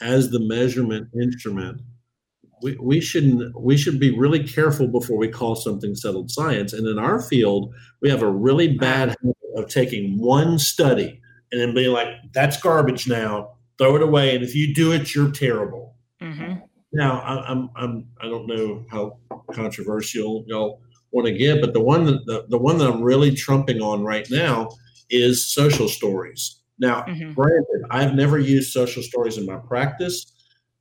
as the measurement instrument, we, we shouldn't we should be really careful before we call something settled science. And in our field we have a really bad habit of taking one study and then being like that's garbage now. Throw it away. And if you do it you're terrible. Mm-hmm. now I, I'm, I'm i don't know how controversial y'all want to get but the one that the, the one that i'm really trumping on right now is social stories. Now mm-hmm. granted i've never used social stories in my practice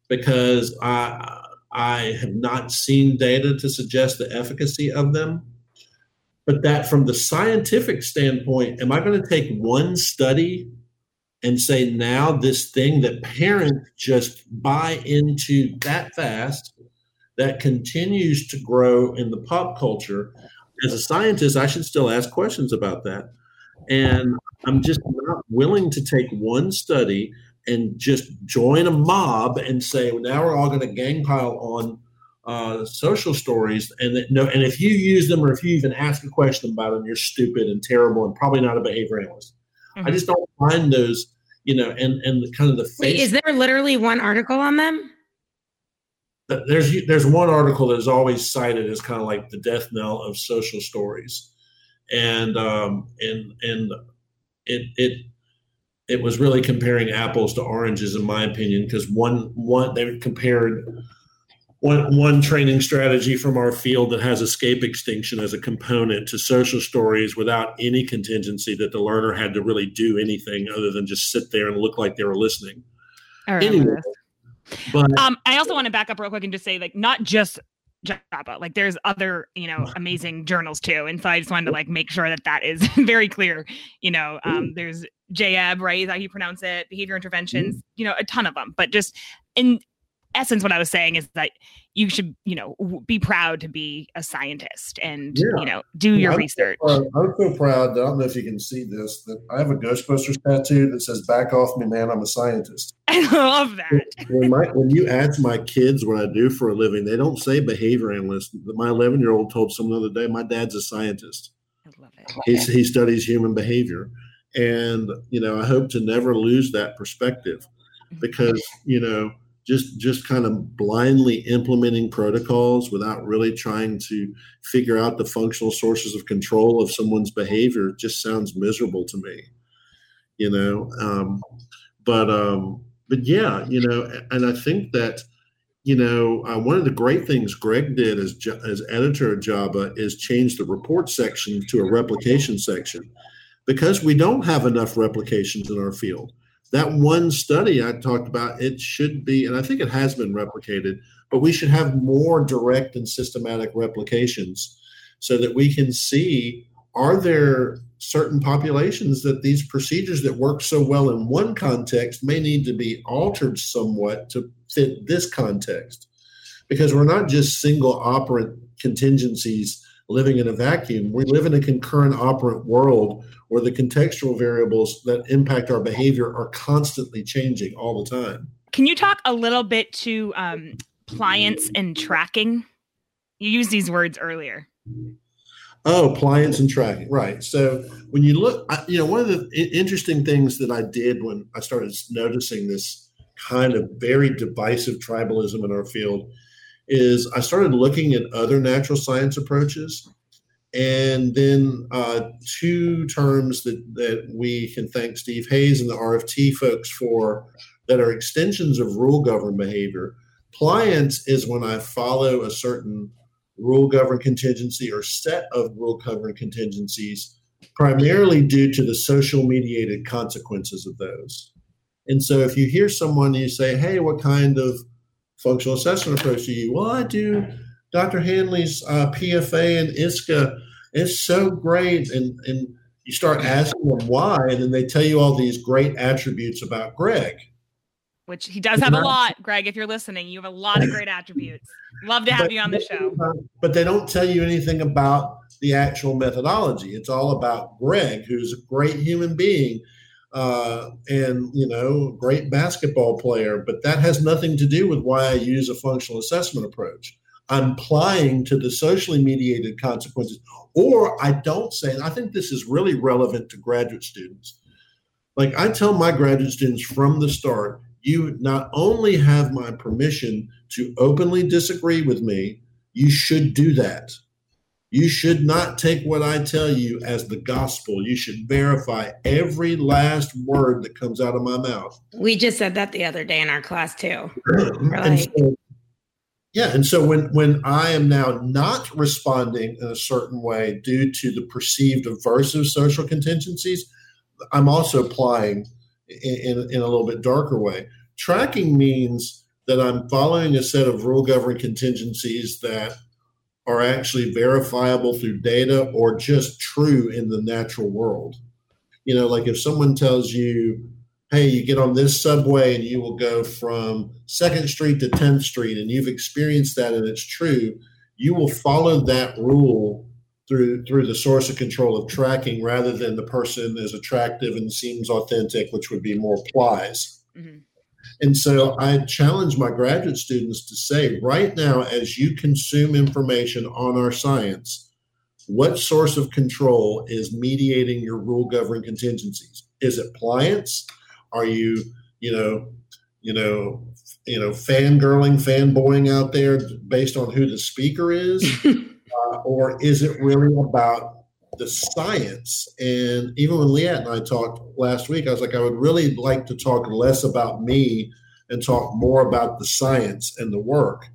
because I I have not seen data to suggest the efficacy of them. But that from the scientific standpoint, am I going to take one study and say now this thing that parents just buy into that fast that continues to grow in the pop culture? As a scientist, I should still ask questions about that. And I'm just not willing to take one study and just join a mob and say, well, now we're all going to gang pile on uh, social stories, and that, no, and if you use them or if you even ask a question about them, you're stupid and terrible and probably not a behavior analyst. Mm-hmm. I just don't find those, you know, and and the kind of the face. Wait, is there literally one article on them? There's there's one article that is always cited as kind of like the death knell of social stories, and um and and it it it was really comparing apples to oranges in my opinion because one one they compared one one training strategy from our field that has escape extinction as a component to social stories without any contingency that the learner had to really do anything other than just sit there and look like they were listening. Anyway, but um, I also want to back up real quick and just say like not just JABA. Like there's other, you know, amazing journals too. And so I just wanted to like make sure that that is very clear. You know, um, there's JEB, right? Is how you pronounce it? Behavior interventions, you know, a ton of them. But just in essence, what I was saying is that you should, you know, be proud to be a scientist and yeah. you know do your I'm research. So I'm so proud. That, I don't know if you can see this. That I have a Ghostbusters tattoo that says "Back off me, man! I'm a scientist." I love that. When, my, when you ask my kids what I do for a living, they don't say behavior analyst. My 11 year old told someone the other day, "My dad's a scientist." I love it. He, he studies human behavior, and you know, I hope to never lose that perspective mm-hmm. because you know just just kind of blindly implementing protocols without really trying to figure out the functional sources of control of someone's behavior just sounds miserable to me you know? Um, but um, but yeah you know and i think that you know uh, one of the great things greg did as as editor of JABA is change the report section to a replication section. Because we don't have enough replications in our field that one study I talked about, it should be, and I think it has been replicated, but we should have more direct and systematic replications so that we can see are there certain populations that these procedures that work so well in one context may need to be altered somewhat to fit this context because we're not just single operant contingencies living in a vacuum. We live in a concurrent operant world where the contextual variables that impact our behavior are constantly changing all the time. Can you talk a little bit to um, pliance and tracking? You used these words earlier. Oh, pliance and tracking, right? So when you look, I, you know, one of the interesting things that I did when I started noticing this kind of very divisive tribalism in our field is I started looking at other natural science approaches and then uh, two terms that, that we can thank Steve Hayes and the RFT folks for that are extensions of rule governed behavior. Pliance is when I follow a certain rule governed contingency or set of rule governed contingencies, primarily due to the social mediated consequences of those. And so if you hear someone you say, hey, what kind of functional assessment approach do you? Well, I do Dr. Hanley's uh, PFA and IISCA. It's so great. And, and you start asking them why, and then they tell you all these great attributes about Greg. Which he does have a lot, Greg. If you're listening, you have a lot of great attributes. Love to have but, you on the show. But they don't tell you anything about the actual methodology. It's all about Greg, who's a great human being uh, and you know, great basketball player. But that has nothing to do with why I use a functional assessment approach. I'm applying to the socially mediated consequences, or I don't say. And I think this is really relevant to graduate students. Like I tell my graduate students from the start, you not only have my permission to openly disagree with me, you should do that. You should not take what I tell you as the gospel. You should verify every last word that comes out of my mouth. We just said that the other day in our class too. Like, so, yeah, and so when when I am now not responding in a certain way due to the perceived aversive social contingencies, I'm also applying in, in, in a little bit darker way. Tracking means that I'm following a set of rule governing contingencies that are actually verifiable through data or just true in the natural world. You know, like if someone tells you, hey, you get on this subway and you will go from 2nd Street to 10th Street and you've experienced that and it's true, you will follow that rule through through the source of control of tracking rather than the person is attractive and seems authentic, which would be more plies. Mm-hmm. And so I challenge my graduate students to say, right now, as you consume information on our science, what source of control is mediating your rule governing contingencies? Is it pliance? Are you, you know, you know, you know, fangirling, fanboying out there based on who the speaker is, uh, or is it really about the science. And even when Leanne and I talked last week, I was like, I would really like to talk less about me and talk more about the science and the work,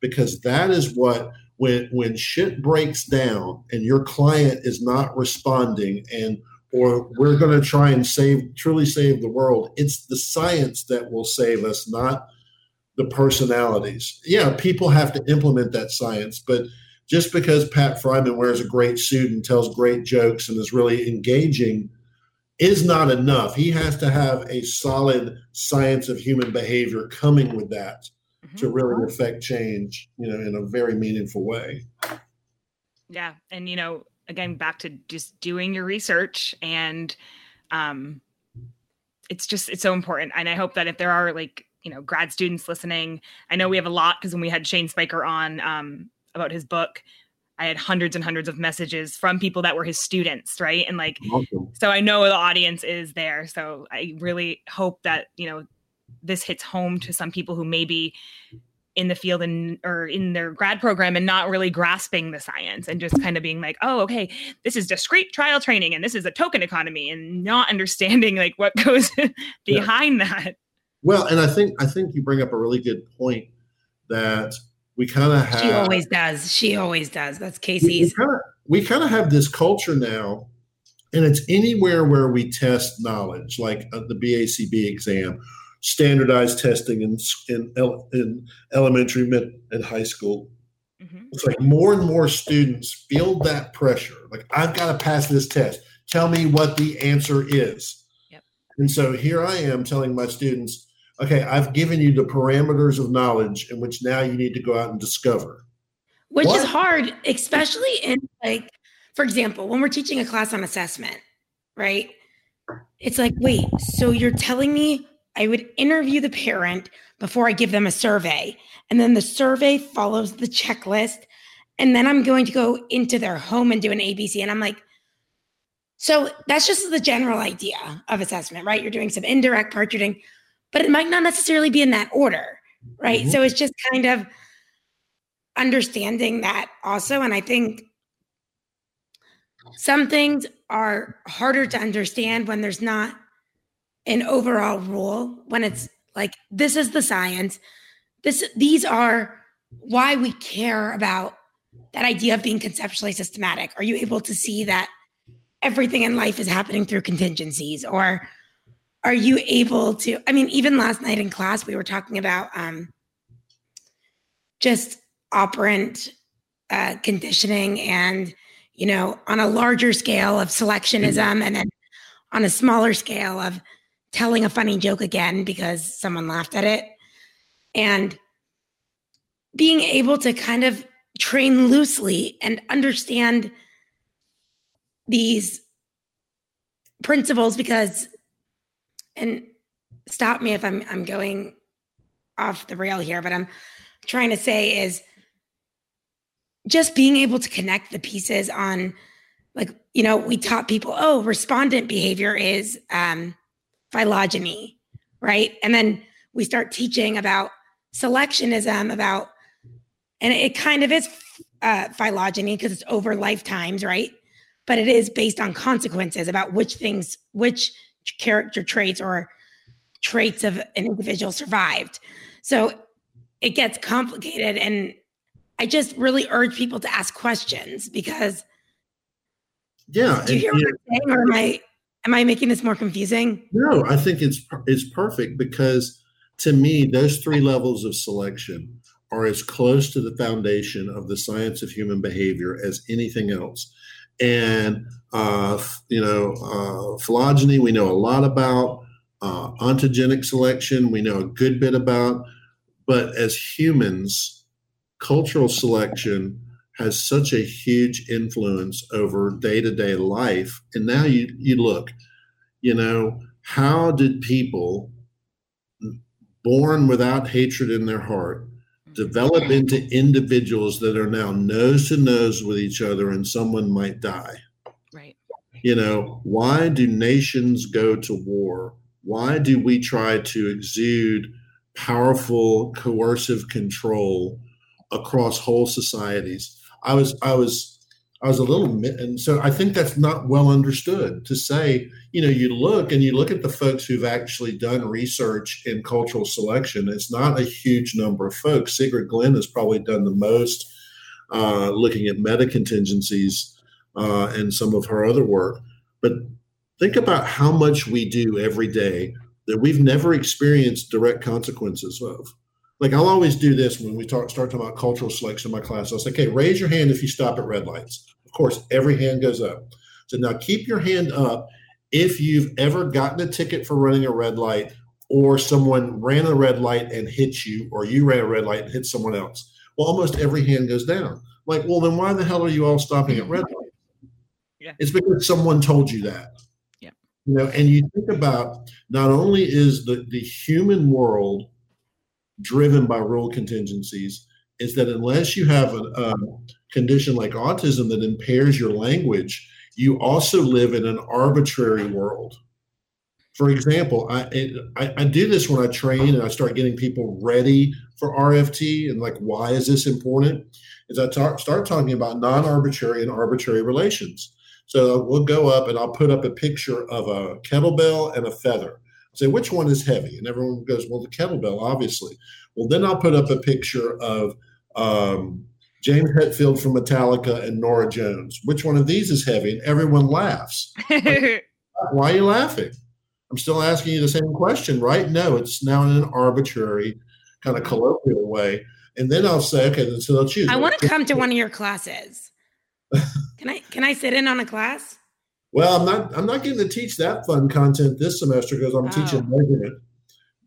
because that is what when when shit breaks down and your client is not responding and or we're going to try and save truly save the world it's the science that will save us not the personalities yeah people have to implement that science but just because Pat Friman wears a great suit and tells great jokes and is really engaging is not enough. He has to have a solid science of human behavior coming with that. mm-hmm. to really affect change, you know, in a very meaningful way. Yeah. And, you know, again, back to just doing your research and, um, it's just, it's so important. And I hope that if there are like, you know, grad students listening, I know we have a lot because when we had Shane Spiker on, um, about his book, I had hundreds and hundreds of messages from people that were his students, right? And like, awesome. so I know the audience is there. So I really hope that, you know, this hits home to some people who maybe in the field and or in their grad program and not really grasping the science and just kind of being like, oh, okay, this is discrete trial training and this is a token economy and not understanding like what goes behind yeah. that. Well, and I think I think you bring up a really good point that we kind of have. She always does. She always does. That's Casey's. We kind of have this culture now, and it's anywhere where we test knowledge, like uh, the BACB exam, standardized testing in in, in elementary, mid, and high school. Mm-hmm. It's like more and more students feel that pressure. Like I've got to pass this test. Tell me what the answer is. Yep. And so here I am telling my students okay, I've given you the parameters of knowledge in which now you need to go out and discover. Which what? is hard, especially in like, for example, when we're teaching a class on assessment, right? It's like, wait, so you're telling me I would interview the parent before I give them a survey, and then the survey follows the checklist, and then I'm going to go into their home and do an ABC. And I'm like, so that's just the general idea of assessment, right? You're doing some indirect part, you're doing but it might not necessarily be in that order, right? Mm-hmm. So it's just kind of understanding that also. And I think some things are harder to understand when there's not an overall rule, when it's like, this is the science. This these are why we care about that idea of being conceptually systematic. Are you able to see that everything in life is happening through contingencies or are you able to i mean even last night in class we were talking about um, just operant uh, conditioning and you know on a larger scale of selectionism and then on a smaller scale of telling a funny joke again because someone laughed at it. And being able to kind of train loosely and understand these principles because and stop me if I'm I'm going off the rail here, but I'm trying to say is just being able to connect the pieces on like you know we taught people oh respondent behavior is um phylogeny right and then we start teaching about selectionism about and it kind of is uh, phylogeny because it's over lifetimes right but it is based on consequences about which things which character traits or traits of an individual survived. So it gets complicated. And I just really urge people to ask questions because. Yeah. Do you hear what I'm saying? Or am I, am I making this more confusing? No, I think it's, it's perfect because to me, those three levels of selection are as close to the foundation of the science of human behavior as anything else and uh, you know uh, phylogeny we know a lot about uh, ontogenic selection we know a good bit about but as humans cultural selection has such a huge influence over day-to-day life and now you you look you know how did people born without hatred in their heart develop into individuals that are now nose to nose with each other and someone might die. Right. You know, why do nations go to war? Why do we try to exude powerful coercive control across whole societies? I was I was I was a little, and so I think that's not well understood to say, you know, you look and you look at the folks who've actually done research in cultural selection. It's not a huge number of folks. Sigrid Glenn has probably done the most uh, looking at meta contingencies uh, and some of her other work. But think about how much we do every day that we've never experienced direct consequences of. Like I'll always do this when we talk, start talking about cultural selection in my class. I'll say, okay, raise your hand if you stop at red lights. Of course, every hand goes up. So now keep your hand up if you've ever gotten a ticket for running a red light or someone ran a red light and hit you, or you ran a red light and hit someone else. Well, almost every hand goes down. Like, well, then why the hell are you all stopping at red light? Yeah. It's because someone told you that. Yeah. You know, and you think about not only is the, the human world driven by rule contingencies, is that unless you have a, a condition like autism that impairs your language, you also live in an arbitrary world. For example, I, I, I do this when I train and I start getting people ready for RFT and like why is this important? Is I talk, start talking about non-arbitrary and arbitrary relations. So we'll go up and I'll put up a picture of a kettlebell and a feather. Say which one is heavy, and everyone goes, "Well, the kettlebell, obviously." Well, then I'll put up a picture of um, James Hetfield from Metallica and Norah Jones. Which one of these is heavy? And everyone laughs. Why are you laughing? I'm still asking you the same question, right? No, it's now in an arbitrary, kind of colloquial way. And then I'll say, okay, so they'll choose. I want to come to one of your classes. Can I can I sit in on a class? Well, I'm not I'm not getting to teach that fun content this semester because I'm Oh. teaching measurement.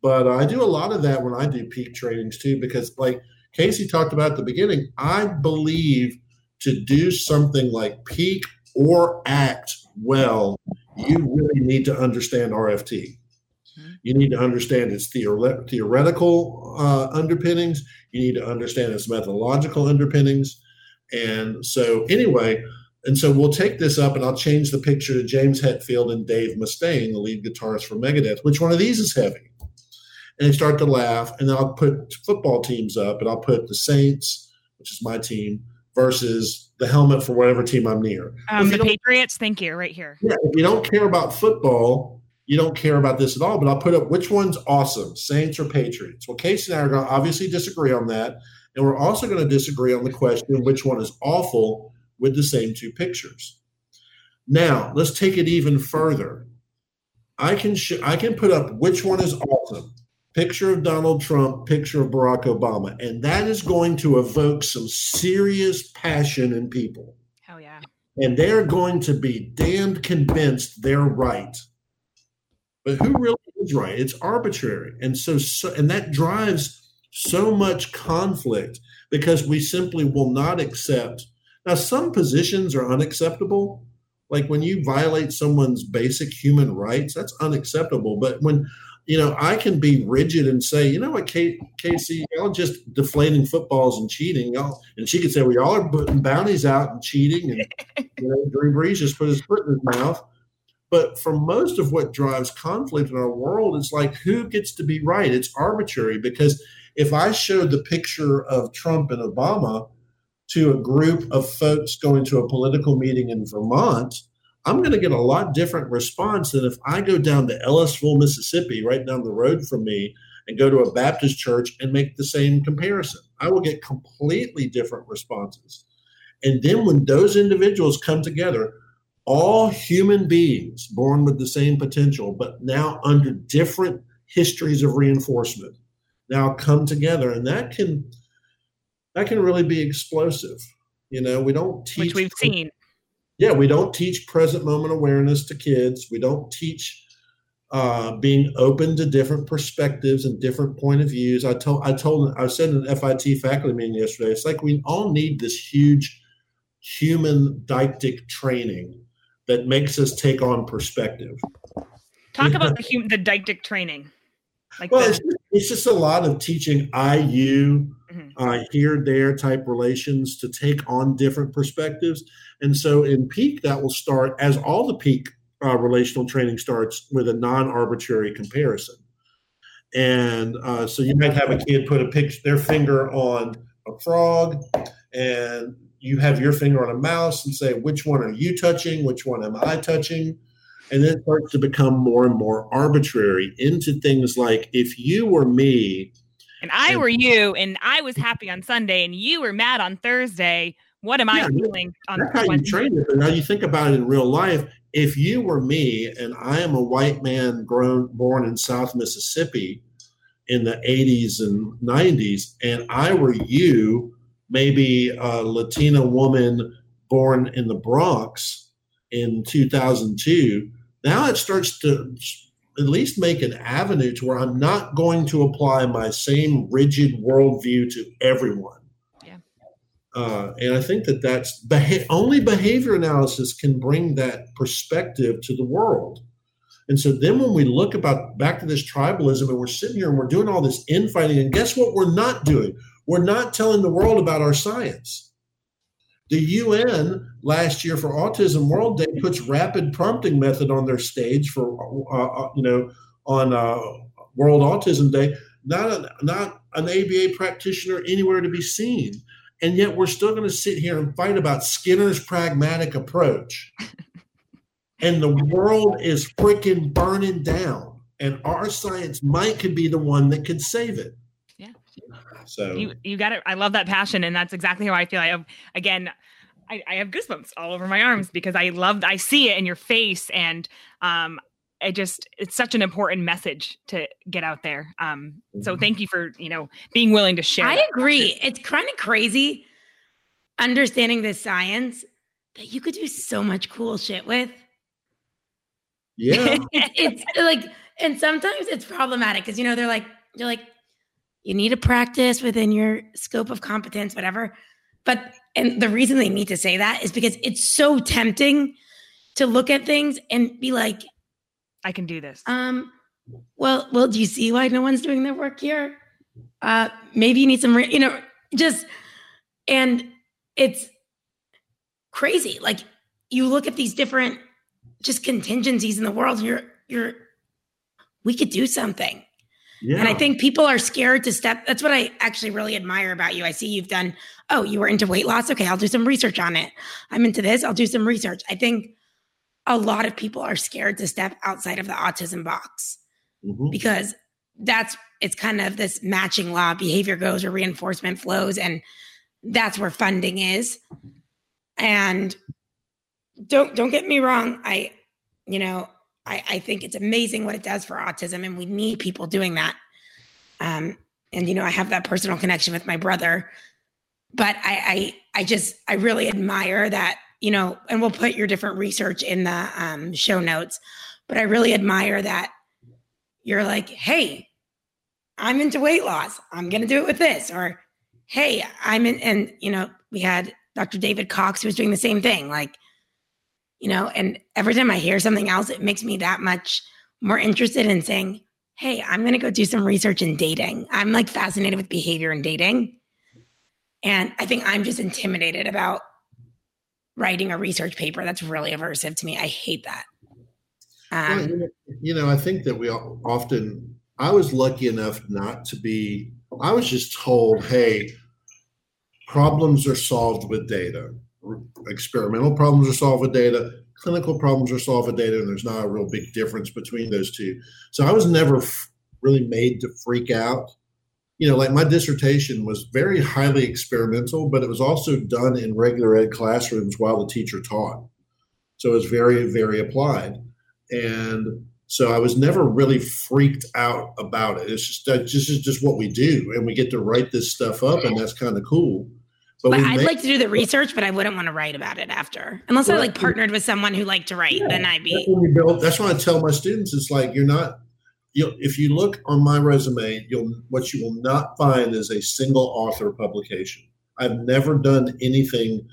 But I do a lot of that when I do peak trainings too, because like Casey talked about at the beginning, I believe to do something like peak or act well, you really need to understand RFT. Mhm. You need to understand its theore- theoretical uh, underpinnings. You need to understand its methodological underpinnings. And so, anyway, and so we'll take this up and I'll change the picture to James Hetfield and Dave Mustaine, the lead guitarist for Megadeth. Which one of these is heavy? And they start to laugh. And then I'll put football teams up and I'll put the Saints, which is my team, versus the helmet for whatever team I'm near. um, the Patriots, thank you, right here. yeah, if you don't care about football, you don't care about this at all. But I'll put up which one's awesome, Saints or Patriots. Well, Casey and I are going to obviously disagree on that. And we're also going to disagree on the question which one is awful with the same two pictures. Now, let's take it even further. I can sh- I can put up which one is awesome. Picture of Donald Trump, picture of Barack Obama, and that is going to evoke some serious passion in people Hell yeah. and they're going to be damned convinced they're right. But who really is right? It's arbitrary, and so, so and that drives so much conflict because we simply will not accept. Now, some positions are unacceptable. Like when you violate someone's basic human rights, that's unacceptable. But when you know, I can be rigid and say, you know what, Kate, Casey, y'all just deflating footballs and cheating. Y'all, and she could say, well, y'all are putting bounties out and cheating. And you know, Drew Brees just put his foot in his mouth. But for most of what drives conflict in our world, it's like who gets to be right? It's arbitrary because if I showed the picture of Trump and Obama to a group of folks going to a political meeting in Vermont, I'm going to get a lot different response than if I go down to Ellisville, Mississippi, right down the road from me, and go to a Baptist church and make the same comparison. I will get completely different responses. And then when those individuals come together, all human beings born with the same potential, but now under different histories of reinforcement, now come together, and that can that can really be explosive. You know, we don't teach Which we've seen. yeah, we don't teach present moment awareness to kids. We don't teach uh, being open to different perspectives and different point of views. I told I told I said in an FIT faculty meeting yesterday. It's like we all need this huge human didactic training that makes us take on perspective. Talk about the hum- the didactic training. Like Well, it's just, it's just a lot of teaching IU, Mhm. uh, here, there type relations to take on different perspectives. And so in peak, that will start as all the peak uh, relational training starts with a non arbitrary comparison. And uh, so you might have a kid put a picture, their finger on a frog, and you have your finger on a mouse and say, which one are you touching? Which one am I touching? And then it starts to become more and more arbitrary into things like if you were me, and I were you, and I was happy on Sunday, and you were mad on Thursday. What am I Yeah, feeling on that's how you train it. Now you think about it in real life. If you were me and I am a white man grown born in South Mississippi in the 80s and 90s, and I were you, maybe a Latina woman born in the Bronx in 2002, now it starts to at least make an avenue to where I'm not going to apply my same rigid worldview to everyone. Yeah. Uh, and I think that that's beha- only behavior analysis can bring that perspective to the world. And so then when we look about back to this tribalism and we're sitting here and we're doing all this infighting, and guess what we're not doing? We're not telling the world about our science. The UN last year for Autism World Day puts rapid prompting method on their stage for uh, uh, you know on uh, World Autism Day. Not a, not an ABA practitioner anywhere to be seen, and yet we're still going to sit here and fight about Skinner's pragmatic approach. and the world is freaking burning down, and our science might could be the one that could save it. Yeah. So you you got it. I love that passion, and that's exactly how I feel. I have again. I, I have goosebumps all over my arms because I love I see it in your face and um I just it's such an important message to get out there. Um so Mm-hmm. thank you for, you know, being willing to share. I that. agree. It's kind of crazy understanding the science that you could do so much cool shit with. yeah, it's, it's like, and sometimes it's problematic because you know they're like, they're like, you need to practice within your scope of competence, whatever. But and the reason they need to say that is because it's so tempting to look at things and be like, I can do this. um, well, well, do you see why no one's doing their work here? Uh, maybe you need some, re- you know, just, and it's crazy. Like you look at these different just contingencies in the world, and you're, you're, we could do something. Yeah. And I think people are scared to step. That's what I actually really admire about you. I see you've done, oh, you were into weight loss. Okay, I'll do some research on it. I'm into this. I'll do some research. I think a lot of people are scared to step outside of the autism box Mhm. because that's it's kind of this matching law behavior goes or reinforcement flows and that's where funding is and don't don't get me wrong i you know i i think it's amazing what it does for autism and we need people doing that um and you know i have that personal connection with my brother but i i i just i really admire that you know and we'll put your different research in the um, show notes but i really admire that you're like, hey, I'm into weight loss. I'm going to do it with this. Or, hey, I'm in, and, you know, we had Dr. David Cox who was doing the same thing. Like, you know, and every time I hear something else, it makes me that much more interested in saying, hey, I'm going to go do some research in dating. I'm like fascinated with behavior and dating. And I think I'm just intimidated about writing a research paper that's really aversive to me. I hate that. Um, know- you know, I think that we often, I was lucky enough not to be, I was just told, hey, problems are solved with data. Experimental problems are solved with data. Clinical problems are solved with data, and there's not a real big difference between those two. So I was never f- really made to freak out. You know, like my dissertation was very highly experimental, but it was also done in regular ed classrooms while the teacher taught. So it was very, very applied and so I was never really freaked out about it. It's just that this is just what we do, and we get to write this stuff up, and that's kind of cool. But I'd make- like to do the research, but I wouldn't want to write about it after, unless I like partnered with someone who liked to write. Yeah, then I'd that's be. when we build. That's why I tell my students, it's like you're not. You if you look on my resume, you'll what you will not find is a single author publication. I've never done anything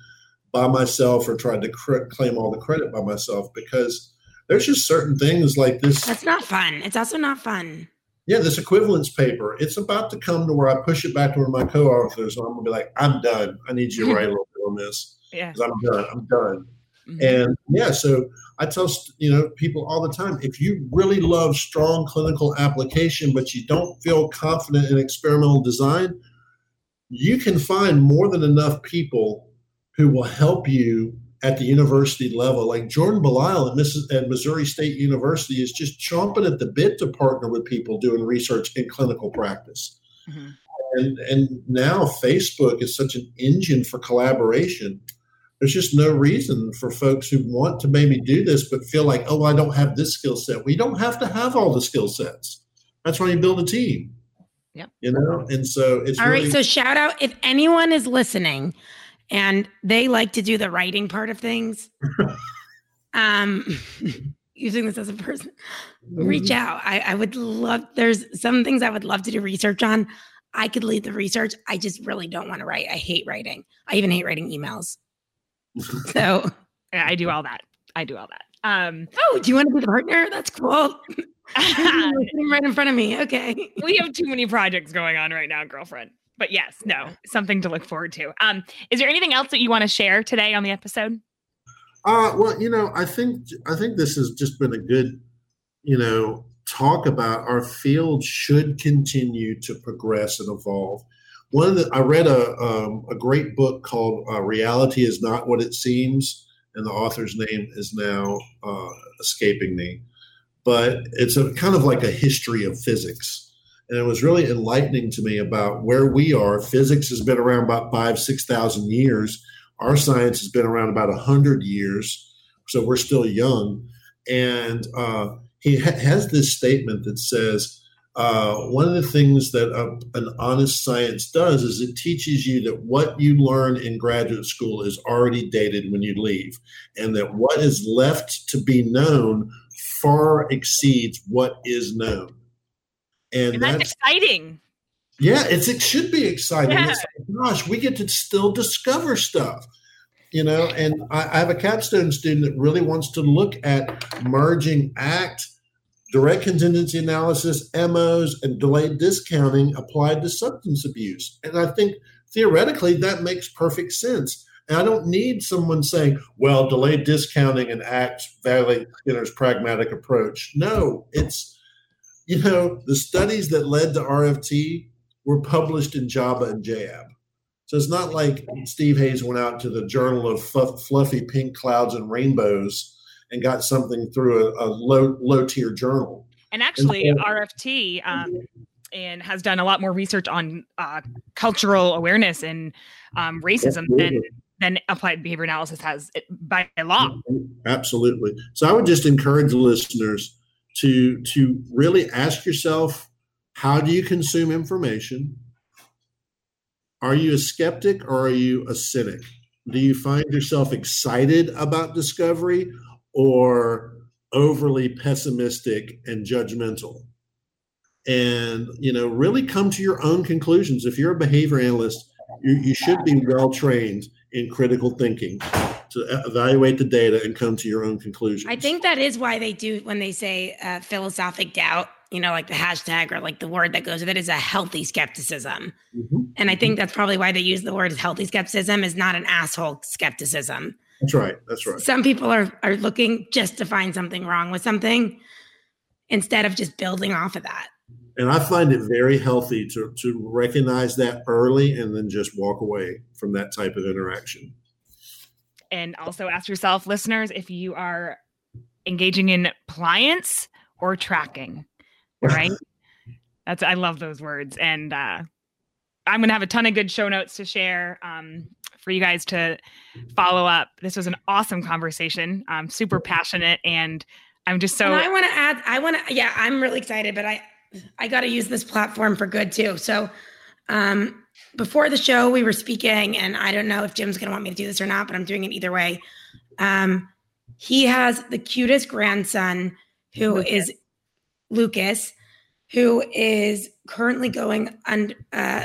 by myself or tried to cr- claim all the credit by myself because there's just certain things like this. That's not fun. It's also not fun. Yeah, this equivalence paper, it's about to come to where I push it back to one of my co-authors and I'm gonna be like, I'm done. I need you to write a little bit on this. Yeah. I'm done. I'm done. Mhm. And yeah, so I tell you know people all the time, if you really love strong clinical application, but you don't feel confident in experimental design, you can find more than enough people who will help you at the university level. Like Jordan Belisle at, Missis- at Missouri State University is just chomping at the bit to partner with people doing research in clinical practice. Mhm. And and now Facebook is such an engine for collaboration. There's just no reason for folks who want to maybe do this but feel like, oh, I don't have this skill set. We don't have to have all the skill sets. That's why you build a team. Yep. You know, and so it's All right. really, So shout out if anyone is listening and they like to do the writing part of things. um, using this as a person, reach out. I, I would love, there's some things I would love to do research on. I could lead the research. I just really don't want to write. I hate writing. I even hate writing emails. So I do all that. I do all that. Um, Oh, do you want to be the partner? That's cool. You're sitting right in front of me. Okay. we have too many projects going on right now, girlfriend. But yes, no, something to look forward to. Um, is there anything else that you want to share today on the episode? Uh, well, you know, I think I think this has just been a good, you know, talk about our field should continue to progress and evolve. One of the I read a um, a great book called uh, "Reality Is Not What It Seems," and the author's name is now uh, escaping me, but it's a kind of like a history of physics. And it was really enlightening to me about where we are. Physics has been around about five, six thousand years. Our science has been around about 100 years. So we're still young. And uh, he ha- has this statement that says uh, one of the things that a, an honest science does is it teaches you that what you learn in graduate school is already dated when you leave and that what is left to be known far exceeds what is known and, And that's, that's exciting. yeah, it's it should be exciting. Yeah. It's like, gosh, we get to still discover stuff, you know. And I, I have a capstone student that really wants to look at merging ACT, direct contingency analysis, MOs, and delayed discounting applied to substance abuse. And I think theoretically that makes perfect sense. And I don't need someone saying, "Well, delayed discounting and ACT violate Skinner's pragmatic approach." No, it's you know the studies that led to RFT were published in JABA and JEAB. So it's not like Steve Hayes went out to the Journal of Fluff, Fluffy Pink Clouds and Rainbows and got something through a, a low low tier journal. And actually, And so- RFT um, and has done a lot more research on uh, cultural awareness and um, racism than than applied behavior analysis has by law. Absolutely. So I would just encourage listeners to to really ask yourself, how do you consume information? Are you a skeptic or are you a cynic? Do you find yourself excited about discovery or overly pessimistic and judgmental? And you know, really come to your own conclusions. If you're a behavior analyst, you, you should be well trained in critical thinking to evaluate the data and come to your own conclusions. I think that is why they do when they say uh, philosophic doubt, you know, like the hashtag or like the word that goes with it is a healthy skepticism. Mhm. And I think that's probably why they use the word healthy skepticism is not an asshole skepticism. That's right. That's right. Some people are are looking just to find something wrong with something instead of just building off of that. And I find it very healthy to to recognize that early and then just walk away from that type of interaction. And also ask yourself, listeners, if you are engaging in pliance or tracking. right? That's I love those words. And uh I'm gonna have a ton of good show notes to share um for you guys to follow up. This was an awesome conversation. I'm super passionate and I'm just so and I want to add, I want to, yeah, I'm really excited, but I, I got to use this platform for good too. So, um, before the show, we were speaking, and I don't know if Jim's going to want me to do this or not, but I'm doing it either way. Um, he has the cutest grandson who Lucas. is Lucas, who is currently going un, uh,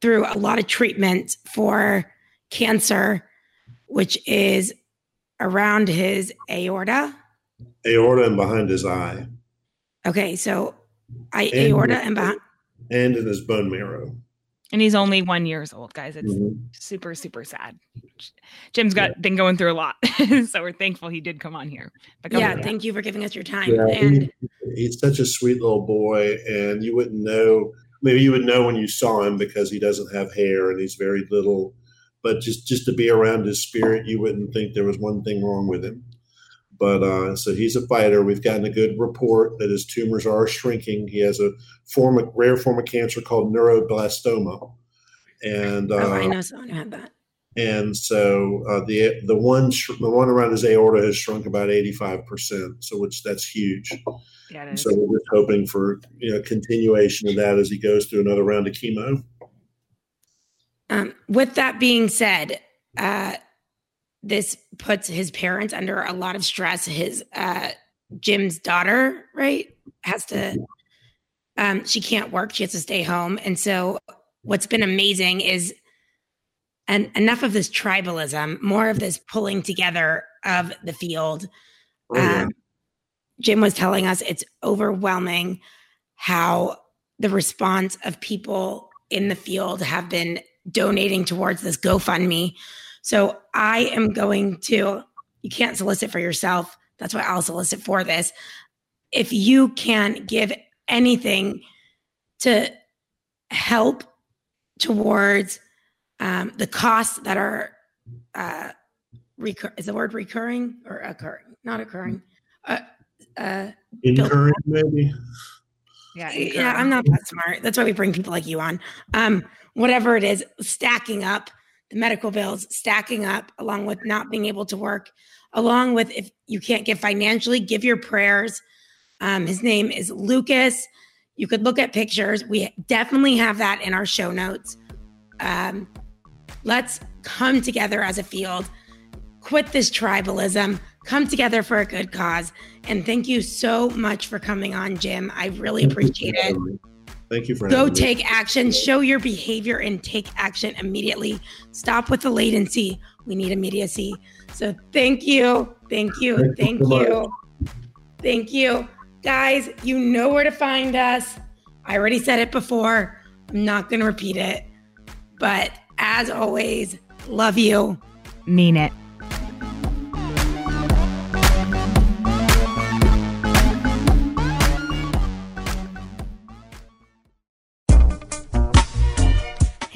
through a lot of treatment for cancer, which is around his aorta. Aorta and behind his eye Okay, so I And- aorta and behind. and in his bone marrow. And he's only one years old, guys. It's Mhm. super, super sad. Jim's got been going through a lot. so we're thankful he did come on here. But Yeah, ahead. thank you for giving us your time. Yeah, and he- he's such a sweet little boy, and you wouldn't know. Maybe you would know when you saw him because he doesn't have hair and he's very little. But just just to be around his spirit, you wouldn't think there was one thing wrong with him. But uh, so he's a fighter. We've gotten a good report that his tumors are shrinking. He has a form of rare form of cancer called neuroblastoma, and uh, oh, I know someone who had that. and so uh, the the one sh- the one around his aorta has shrunk about eighty five percent. So which that's huge. Yeah, it And is. so we're just hoping for you know continuation of that as he goes through another round of chemo. Um, with that being said, uh, this puts his parents under a lot of stress. His uh, Jim's daughter, right, has to um, she can't work, she has to stay home. And so what's been amazing is and enough of this tribalism, more of this pulling together of the field. Oh, yeah. um, Jim was telling us it's overwhelming how the response of people in the field have been donating towards this GoFundMe. So I am going to, you can't solicit for yourself. That's why I'll solicit for this. If you can give anything to help towards um, the costs that are uh, recur- is the word recurring or occurring? Not occurring. Uh, uh, incurring, maybe. Yeah, incurring. yeah. I'm not that smart. That's why we bring people like you on. Um, whatever it is, stacking up the medical bills, stacking up along with not being able to work, along with if you can't give financially, give your prayers. Um, his name is Lucas. You could look at pictures. We definitely have that in our show notes. Um, let's come together as a field, quit this tribalism, come together for a good cause. And thank you so much for coming on, Jim. I really appreciate it. Thank you for go take me. action, show your behavior, and take action immediately. Stop with the latency. We need immediacy. So thank you, thank you, thank you, thank you, guys. You know where to find us. I already said it before. I'm not going to repeat it. But as always, love you. Mean it.